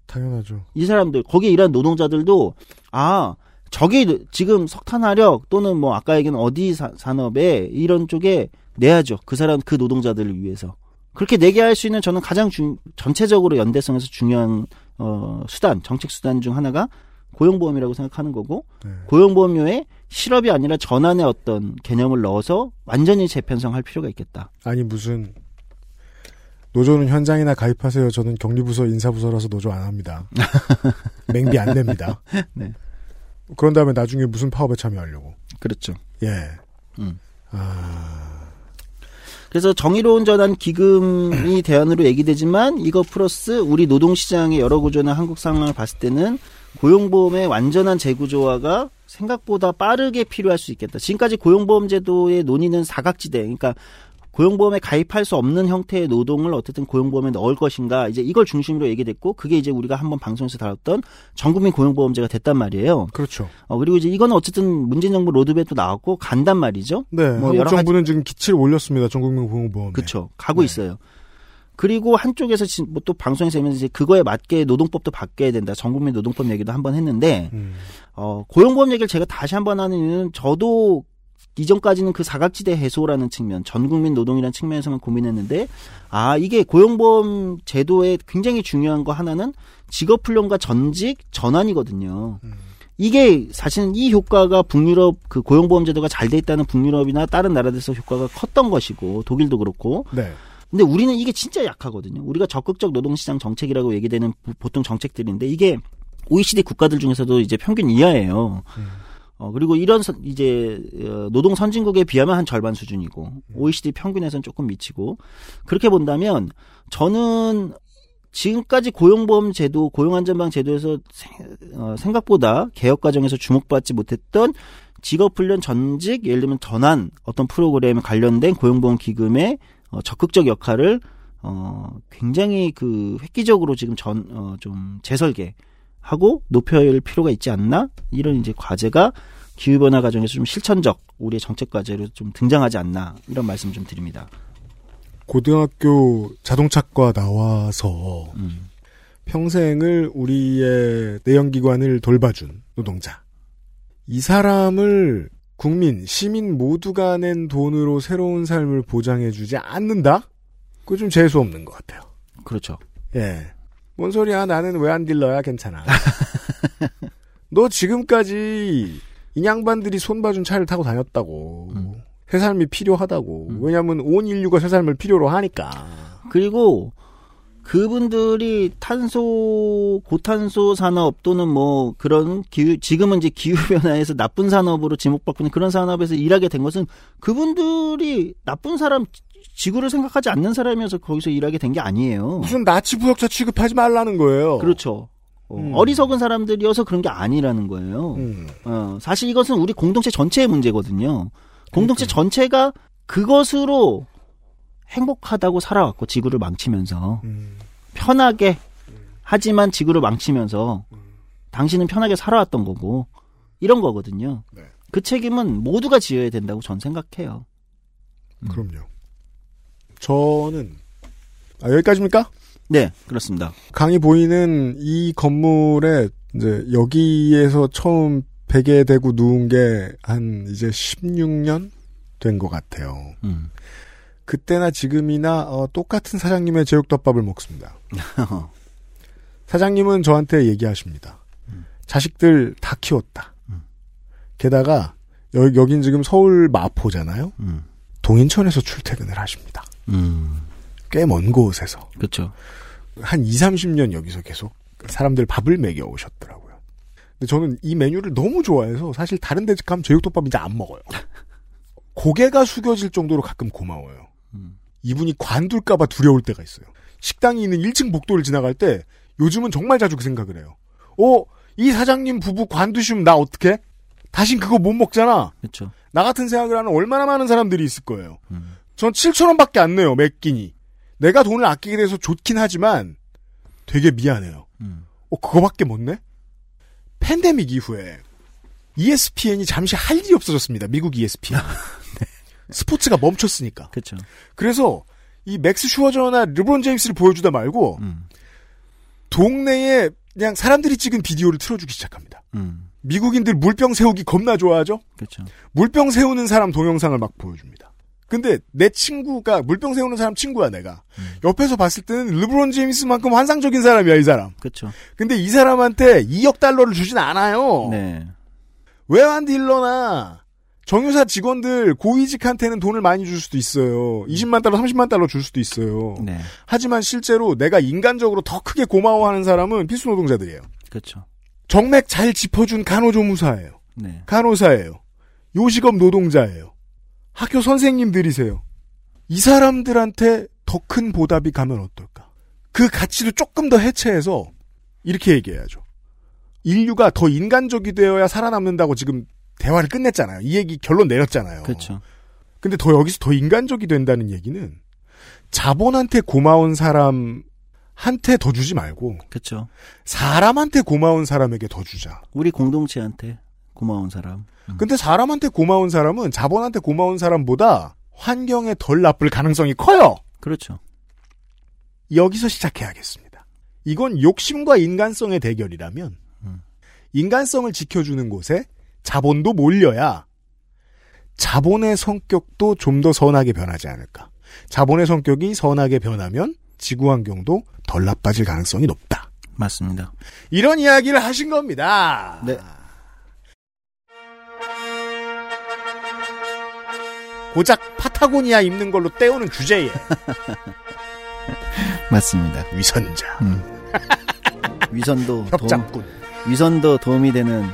당연하죠. 이 사람들 거기에 일하는 노동자들도 아 저기 지금 석탄화력 또는 뭐 아까 얘기한 어디 사- 산업에 이런 쪽에 내야죠 그 사람 그 노동자들을 위해서 그렇게 내게 할 수 있는 저는 가장 중, 전체적으로 연대성에서 중요한 어 수단 정책 수단 중 하나가 고용보험이라고 생각하는 거고 네. 고용보험료에 실업이 아니라 전환의 어떤 개념을 넣어서 완전히 재편성할 필요가 있겠다. 아니 무슨 노조는 현장이나 가입하세요. 저는 격리부서 인사부서라서 노조 안 합니다. 맹비 안 냅니다. 네. 그런 다음에 나중에 무슨 파업에 참여하려고. 그렇죠. 예. 음. 아, 그래서 정의로운 전환 기금이 대안으로 얘기되지만 이거 플러스 우리 노동시장의 여러 구조나 한국 상황을 봤을 때는 고용보험의 완전한 재구조화가 생각보다 빠르게 필요할 수 있겠다. 지금까지 고용보험 제도의 논의는 사각지대, 그러니까 고용보험에 가입할 수 없는 형태의 노동을 어쨌든 고용보험에 넣을 것인가 이제 이걸 중심으로 얘기됐고 그게 이제 우리가 한번 방송에서 다뤘던 전국민 고용보험제가 됐단 말이에요. 그렇죠. 어, 그리고 이제 이건 어쨌든 문재인 정부 로드맵도 나왔고 간단 말이죠. 네, 뭐 여러 가지- 정부는 지금 기치를 올렸습니다. 전국민 보험보험. 그렇죠. 가고 있어요. 그리고 한쪽에서 지- 뭐또 방송에서 하면서 이제 그거에 맞게 노동법도 바뀌어야 된다. 전국민 노동법 얘기도 한번 했는데 음. 어, 고용보험 얘기를 제가 다시 한번 하는 이유는 저도 이전까지는 그 사각지대 해소라는 측면, 전 국민 노동이라는 측면에서만 고민했는데, 아, 이게 고용보험 제도의 굉장히 중요한 거 하나는 직업훈련과 전직 전환이거든요. 이게 사실은 이 효과가 북유럽 그 고용보험 제도가 잘 돼 있다는 북유럽이나 다른 나라들에서 효과가 컸던 것이고, 독일도 그렇고, 네. 근데 우리는 이게 진짜 약하거든요. 우리가 적극적 노동시장 정책이라고 얘기되는 부- 보통 정책들인데 이게 OECD 국가들 중에서도 이제 평균 이하예요. 어, 그리고 이런 선- 이제 어, 노동 선진국에 비하면 한 절반 수준이고 OECD 평균에서는 조금 미치고 그렇게 본다면 저는 지금까지 고용보험 제도, 고용안전방 제도에서 생- 어, 생각보다 개혁 과정에서 주목받지 못했던 직업훈련 전직, 예를 들면 전환 어떤 프로그램에 관련된 고용보험 기금의 어, 적극적 역할을 어, 굉장히 그 획기적으로 지금 전, 어, 좀 재설계 하고 높여야 할 필요가 있지 않나? 이런 이제 과제가 기후 변화 과정에서 좀 실천적 우리의 정책 과제로 좀 등장하지 않나? 이런 말씀 좀 드립니다. 고등학교 자동차과 나와서 음. 평생을 우리의 내연기관을 돌봐준 노동자. 이 사람을 국민, 시민 모두가 낸 돈으로 새로운 삶을 보장해주지 않는다? 그거 좀 재수 없는 것 같아요. 그렇죠. 예. 뭔 소리야, 나는 왜 안 딜러야, 괜찮아. 너 지금까지 인양반들이 손봐준 차를 타고 다녔다고. 새 삶이 필요하다고. 왜냐면 온 인류가 새 삶을 필요로 하니까. 그리고 그분들이 탄소 고탄소 산업 또는 뭐 그런 기후 지금은 이제 기후 변화에서 나쁜 산업으로 지목받고 있는 그런 산업에서 일하게 된 것은 그분들이 나쁜 사람 지구를 생각하지 않는 사람이어서 거기서 일하게 된 게 아니에요. 무슨 나치 부역자 취급하지 말라는 거예요. 그렇죠. 어, 음. 어리석은 사람들이어서 그런 게 아니라는 거예요. 음. 어, 사실 이것은 우리 공동체 전체의 문제거든요. 공동체 그러니까. 전체가 그것으로 행복하다고 살아왔고 지구를 망치면서 음. 편하게 하지만 지구를 망치면서 당신은 편하게 살아왔던 거고 이런 거거든요. 네. 그 책임은 모두가 지어야 된다고 전 생각해요. 그럼요. 저는, 아, 여기까지입니까? 네, 그렇습니다. 강이 보이는 이 건물에 이제 여기에서 처음 베개 대고 누운 게 한 이제 16년 된 것 같아요. 음. 그때나 지금이나 어, 똑같은 사장님의 제육덮밥을 먹습니다. 사장님은 저한테 얘기하십니다. 자식들 다 키웠다. 게다가 여, 여긴 지금 서울 마포잖아요. 음. 동인천에서 출퇴근을 하십니다. 음. 꽤 먼 곳에서. 그렇죠. 한 2, 30년 여기서 계속 사람들 밥을 먹여 오셨더라고요. 근데 저는 이 메뉴를 너무 좋아해서 사실 다른 데 가면 제육덮밥 이제 안 먹어요. 고개가 숙여질 정도로 가끔 고마워요. 이분이 관둘까봐 두려울 때가 있어요. 식당이 있는 1층 복도를 지나갈 때 요즘은 정말 자주 그 생각을 해요. 어, 이 사장님 부부 관두시면 나 어떡해? 다신 그거 못 먹잖아. 그렇죠. 나 같은 생각을 하는 얼마나 많은 사람들이 있을 거예요. 전 7천원밖에 안 내요, 매 끼니. 내가 돈을 아끼게 돼서 좋긴 하지만 되게 미안해요. 어, 그거밖에 못 내? 팬데믹 이후에 ESPN이 잠시 할 일이 없어졌습니다. 미국 ESPN. 스포츠가 멈췄으니까. 그렇죠. 그래서 이 맥스 슈어저나 르브론 제임스를 보여주다 말고 음. 동네에 그냥 사람들이 찍은 비디오를 틀어주기 시작합니다. 음. 미국인들 물병 세우기 겁나 좋아하죠? 그렇죠. 물병 세우는 사람 동영상을 막 보여줍니다. 근데 내 친구가 물병 세우는 사람 친구야 내가 옆에서 봤을 때는 르브론 제임스만큼 환상적인 사람이야 이 사람. 그렇죠. 근데 이 사람한테 2억 달러를 주진 않아요. 네. 외환 딜러나 정유사 직원들 고위직한테는 돈을 많이 줄 수도 있어요. 20만 달러, 30만 달러 줄 수도 있어요. 네. 하지만 실제로 내가 인간적으로 더 크게 고마워하는 사람은 필수 노동자들이에요. 그렇죠. 정맥 잘 짚어준 간호조무사예요. 네. 간호사예요. 요식업 노동자예요. 학교 선생님들이세요. 이 사람들한테 더 큰 보답이 가면 어떨까? 그 가치도 조금 더 해체해서 이렇게 얘기해야죠. 인류가 더 인간적이 되어야 살아남는다고 지금 대화를 끝냈잖아요. 이 얘기 결론 내렸잖아요. 그렇죠. 근데 더 여기서 더 인간적이 된다는 얘기는 자본한테 고마운 사람 한테 더 주지 말고 그렇죠. 사람한테 고마운 사람에게 더 주자. 우리 공동체한테 고마운 사람. 근데 사람한테 고마운 사람은 자본한테 고마운 사람보다 환경에 덜 나쁠 가능성이 커요. 그렇죠. 여기서 시작해야겠습니다. 이건 욕심과 인간성의 대결이라면 인간성을 지켜주는 곳에 자본도 몰려야 자본의 성격도 좀 더 선하게 변하지 않을까. 자본의 성격이 선하게 변하면 지구 환경도 덜 나빠질 가능성이 높다. 맞습니다. 이런 이야기를 하신 겁니다. 네. 고작 파타고니아 입는 걸로 때우는 주제에 맞습니다. 위선자. 음. 위선도 협작꾼. 도움, 위선도 도움이 되는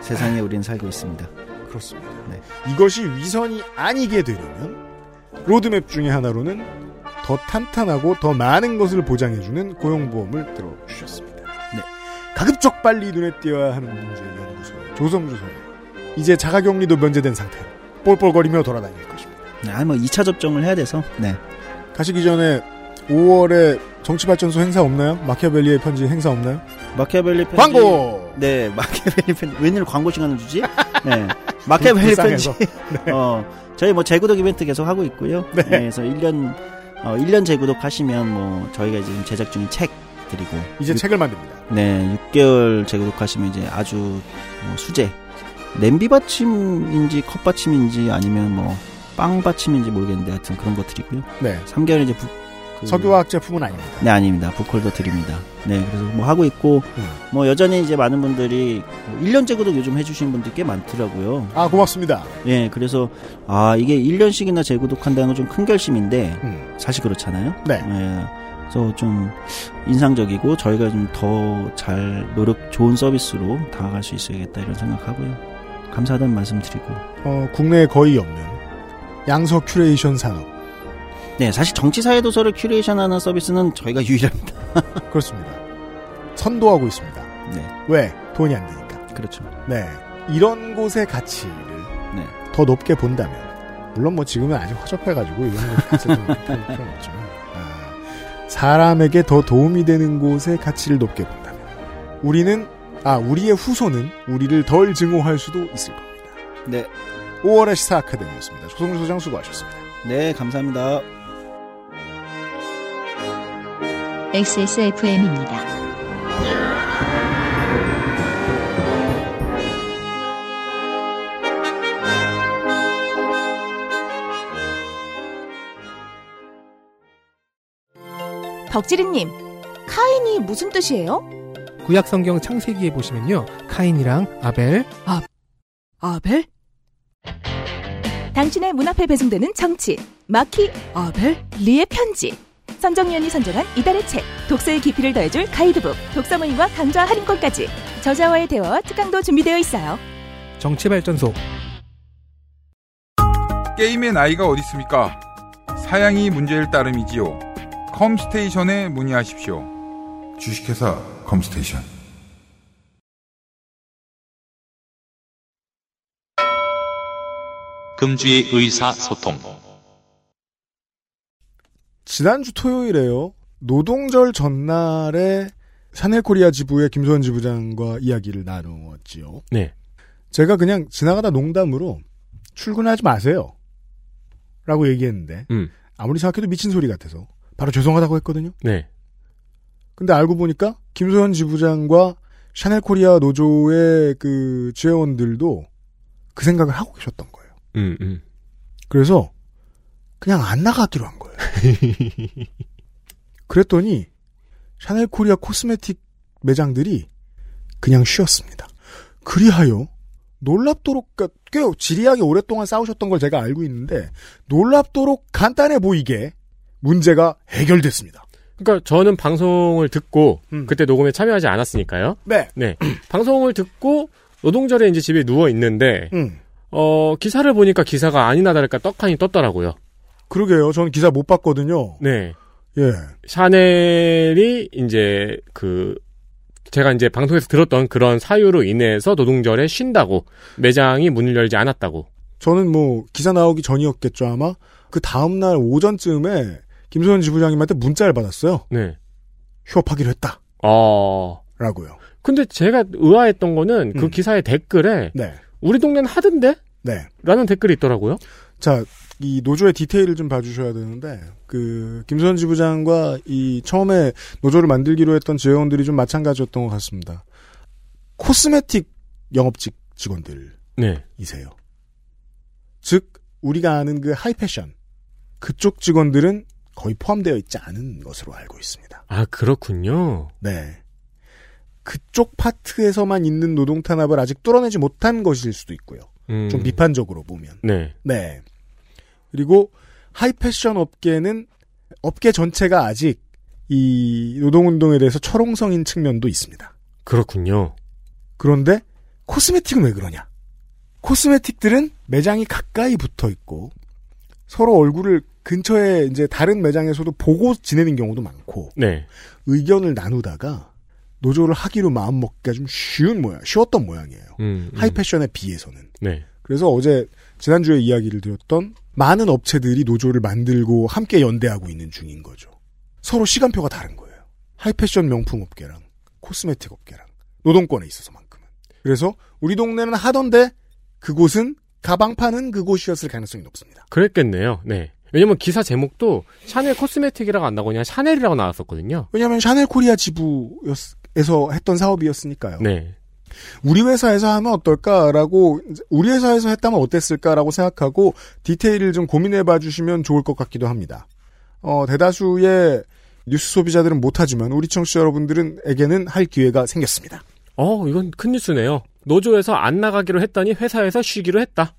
세상에 우리는 살고 있습니다. 그렇습니다. 네. 이것이 위선이 아니게 되려면 로드맵 중에 하나로는 더 탄탄하고 더 많은 것을 보장해주는 고용보험을 들어주셨습니다. 네. 가급적 빨리 눈에 띄어야 하는 문제 연구소 조성주 선생 이제 자가격리도 면제된 상태로 뻘뻘거리며 돌아다닐 것입니다. 네, 아니 뭐 2차 접종을 해야 돼서 네. 가시기 전에 5월에 정치발전소 행사 없나요? 마키아벨리의 편지 행사 없나요? 마키아벨리 편지 광고! 네, 마키아벨리 편지 웬일 광고 시간을 주지? 네. 마키아벨리 편지. 네. 어, 저희 뭐 재구독 이벤트 계속 하고 있고요. 네. 네, 그래서 1년 어, 1년 재구독 하시면 뭐 저희가 지금 제작 중인 책 드리고 이제 육- 책을 만듭니다. 네, 6개월 재구독하시면 이제 아주 뭐 수제 냄비 받침인지 컵 받침인지 아니면 뭐 빵 받침인지 모르겠는데 하여튼 그런 거 드리고요. 네. 3개월 이제 부, 그- 석유화학 제품은 아닙니다. 네, 아닙니다. 북콜도 드립니다. 네, 그래서 뭐 하고 있고, 음. 뭐 여전히 이제 많은 분들이 뭐 1년 제구독 요즘 해주시는 분들 꽤 많더라고요. 아, 고맙습니다. 예, 그래서, 아, 이게 1년씩이나 재구독한다는 건 좀 큰 결심인데, 음. 사실 그렇잖아요. 네. 예, 그래서 좀 인상적이고, 저희가 좀 더 잘 노력, 좋은 서비스로 다가갈 수 있어야겠다 이런 생각하고요. 감사하다는 말씀 드리고. 어, 국내에 거의 없는 양서 큐레이션 산업. 네, 사실 정치사회 도서를 curation하는 서비스는 저희가 유일합니다. 그렇습니다. 선도하고 있습니다. 네, 왜? 돈이 안 되니까. 그렇죠. 네. 이런 곳의 가치를 네. 더 높게 본다면, 물론 뭐 지금은 아직 허접해가지고 이런 볼 필요는 없지만, 아, 사람에게 더 도움이 되는 곳의 가치를 높게 본다면, 우리는, 아, 우리의 후손은 우리를 덜 증오할 수도 있을 겁니다. 네. 5월의 시사 아카데미였습니다. 조성주 소장 수고하셨습니다. 네, 감사합니다. XSFM입니다. 덕지리님, 카인이 무슨 뜻이에요? 구약 성경 창세기에 보시면요. 카인이랑 아벨, 아벨? 당신의 문 앞에 배송되는 정치, 마키, 아벨, 리의 편지. 선정위원이 선정한 이달의 책, 독서의 깊이를 더해줄 가이드북, 독서 모임과 강좌 할인권까지 저자와의 대화와 특강도 준비되어 있어요. 정치발전소. 게임의 나이가 어디 있습니까? 사양이 문제일 따름이지요. 컴스테이션에 문의하십시오. 주식회사 컴스테이션. 금주의 의사소통. 지난주 토요일에요. 노동절 전날에 샤넬코리아 지부의 김소연 지부장과 이야기를 나누었지요. 네. 제가 그냥 지나가다 농담으로 출근하지 마세요. 라고 얘기했는데 음. 아무리 생각해도 미친 소리 같아서 바로 죄송하다고 했거든요. 네. 근데 알고 보니까 김소연 지부장과 샤넬 코리아 노조의 그 지회원들도 그 생각을 하고 계셨던 거예요. 음, 음. 그래서 그냥 안 나가기로 한 거예요. 그랬더니 샤넬 코리아 cosmetic 매장들이 그냥 쉬었습니다. 그리하여 놀랍도록 그러니까 꽤 지리하게 오랫동안 싸우셨던 걸 제가 알고 있는데 놀랍도록 간단해 보이게 문제가 해결됐습니다. 그러니까 저는 방송을 듣고 음. 그때 녹음에 참여하지 않았으니까요. 네. 네. 방송을 듣고 노동절에 이제 집에 누워 있는데 음. 어 기사를 보니까 기사가 아니나 다를까 떡하니 떴더라고요. 그러게요. 저는 기사 못 봤거든요. 네. 예. 샤넬이 이제 그 제가 이제 방송에서 들었던 그런 사유로 인해서 노동절에 쉰다고 매장이 문을 열지 않았다고 저는 뭐 기사 나오기 전이었겠죠 아마 그 다음 날 오전쯤에 김소연 지부장님한테 문자를 받았어요. 네. 휴업하기로 했다. 어. 라고요. 근데 제가 의아했던 거는 그 기사의 댓글에 네. 우리 동네는 하던데? 네. 라는 댓글이 있더라고요. 자, 이 노조의 디테일을 좀 봐주셔야 되는데, 그, 김소연 지부장과 이 처음에 노조를 만들기로 했던 지회원들이 좀 마찬가지였던 것 같습니다. 코스메틱 영업직 직원들이세요. 네. 즉, 우리가 아는 그 하이패션. 그쪽 직원들은 거의 포함되어 있지 않은 것으로 알고 있습니다. 아, 그렇군요. 네. 그쪽 파트에서만 있는 노동 탄압을 아직 뚫어내지 못한 것일 수도 있고요. 음. 좀 비판적으로 보면. 네. 네. 그리고 하이 패션 업계는 업계 전체가 아직 이 노동운동에 대해서 철옹성인 측면도 있습니다. 그렇군요. 그런데 cosmetic은 왜 그러냐? cosmetic들은 매장이 가까이 붙어 있고 서로 얼굴을 근처에 이제 다른 매장에서도 보고 지내는 경우도 많고 네. 의견을 나누다가 노조를 하기로 마음 먹기가 좀 쉬운 모양, 쉬웠던 모양이에요. 음, 음. 하이패션에 비해서는. 네. 그래서 어제 지난주에 이야기를 드렸던 많은 업체들이 노조를 만들고 함께 연대하고 있는 중인 거죠. 서로 시간표가 다른 거예요. 하이패션 명품 업계랑 cosmetic 업계랑 노동권에 있어서만큼은. 그래서 우리 동네는 하던데 그곳은 가방 파는 그곳이었을 가능성이 높습니다. 그랬겠네요. 네. 왜냐면 기사 제목도 샤넬 cosmetic이라고 안 나오고 그냥 샤넬이라고 나왔었거든요. 왜냐하면 샤넬 코리아 지부에서 했던 사업이었으니까요. 네. 우리 회사에서 하면 어떨까라고 우리 회사에서 했다면 어땠을까라고 생각하고 디테일을 좀 고민해 봐 주시면 좋을 것 같기도 합니다. 어, 대다수의 뉴스 소비자들은 못하지만 우리 청취자 여러분들은에게는 할 기회가 생겼습니다. 어, 이건 큰 뉴스네요. 노조에서 안 나가기로 했더니 회사에서 쉬기로 했다.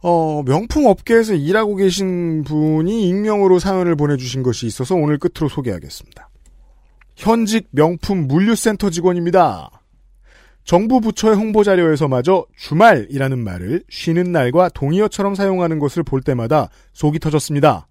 어, 명품 업계에서 일하고 계신 분이 익명으로 사연을 보내주신 것이 있어서 오늘 끝으로 소개하겠습니다. 현직 명품 물류센터 직원입니다. 정부 부처의 홍보 자료에서마저 주말이라는 말을 쉬는 날과 동의어처럼 사용하는 것을 볼 때마다 속이 터졌습니다.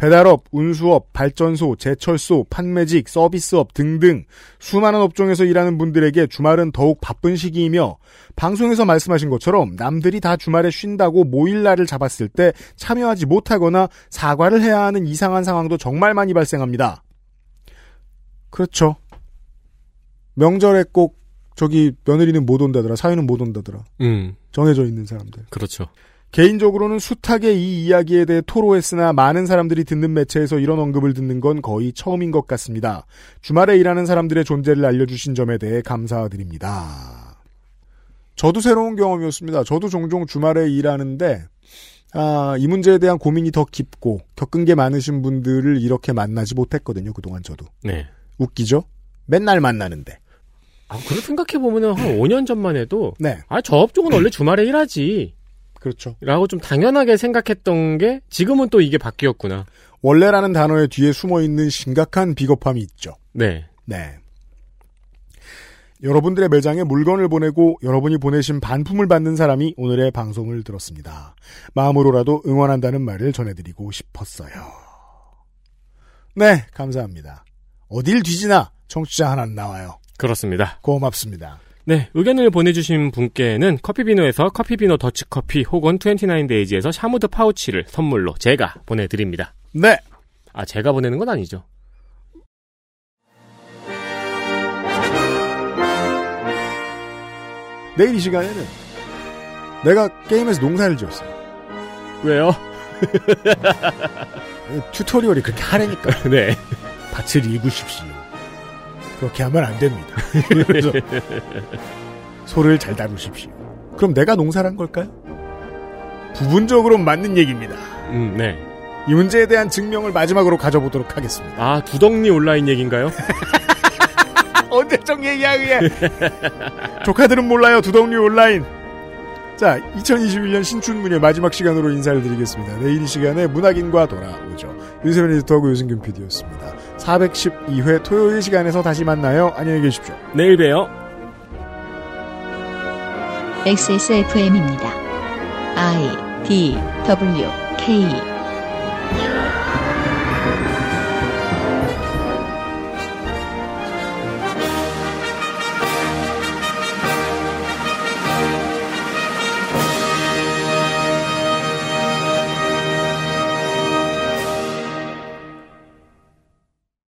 배달업, 운수업, 발전소, 제철소, 판매직, 서비스업 등등 수많은 업종에서 일하는 분들에게 주말은 더욱 바쁜 시기이며 방송에서 말씀하신 것처럼 남들이 다 주말에 쉰다고 모일 날을 잡았을 때 참여하지 못하거나 사과를 해야 하는 이상한 상황도 정말 많이 발생합니다. 그렇죠. 명절에 꼭 저기 며느리는 못 온다더라, 사위는 못 온다더라. 음. 정해져 있는 사람들. 그렇죠. 개인적으로는 숱하게 이 이야기에 대해 토로했으나 많은 사람들이 듣는 매체에서 이런 언급을 듣는 건 거의 처음인 것 같습니다. 주말에 일하는 사람들의 존재를 알려주신 점에 대해 감사드립니다. 저도 새로운 경험이었습니다. 저도 종종 주말에 일하는데 아, 이 문제에 대한 고민이 더 깊고 겪은 게 많으신 분들을 이렇게 만나지 못했거든요. 그동안 저도. 네. 웃기죠? 맨날 만나는데. 아, 그렇게 생각해보면 한 5년 전만 해도. 네. 아, 저 업종은 원래 주말에 일하지. 그렇죠. 라고 좀 당연하게 생각했던 게 지금은 또 이게 바뀌었구나. 원래라는 단어의 뒤에 숨어 있는 심각한 비겁함이 있죠. 네. 네. 여러분들의 매장에 물건을 보내고 여러분이 보내신 반품을 받는 사람이 오늘의 방송을 들었습니다. 마음으로라도 응원한다는 말을 전해드리고 싶었어요. 네, 감사합니다. 어딜 뒤지나 청취자 하나 나와요. 그렇습니다. 고맙습니다. 네, 의견을 보내주신 분께는 커피비노에서 커피비노 더치커피 혹은 29데이지에서 샤무드 파우치를 선물로 제가 보내드립니다. 네. 아, 제가 보내는 건 아니죠. 내일 이 시간에는 내가 게임에서 농사를 지었어요. 왜요? 튜토리얼이 그렇게 하라니까. 네. 밭을 읽으십시오. 그렇게 하면 안 됩니다. 그래서 소를 잘 다루십시오. 그럼 내가 농사를 한 걸까요? 부분적으로 맞는 얘기입니다. 음, 네. 이 문제에 대한 증명을 마지막으로 가져보도록 하겠습니다. 아, 두덩니 온라인 얘기인가요? 언제적 얘기야, 그게. 조카들은 몰라요, 두덩니 온라인. 자, 2021년 신춘문예 마지막 시간으로 인사를 드리겠습니다. 내일 이 시간에 문학인과 돌아오죠. 윤세민 에디터하고 유승균 PD였습니다. 412회 토요일 시간에서 다시 만나요. 안녕히 계십시오. 내일 봬요. XSFM입니다. I D W K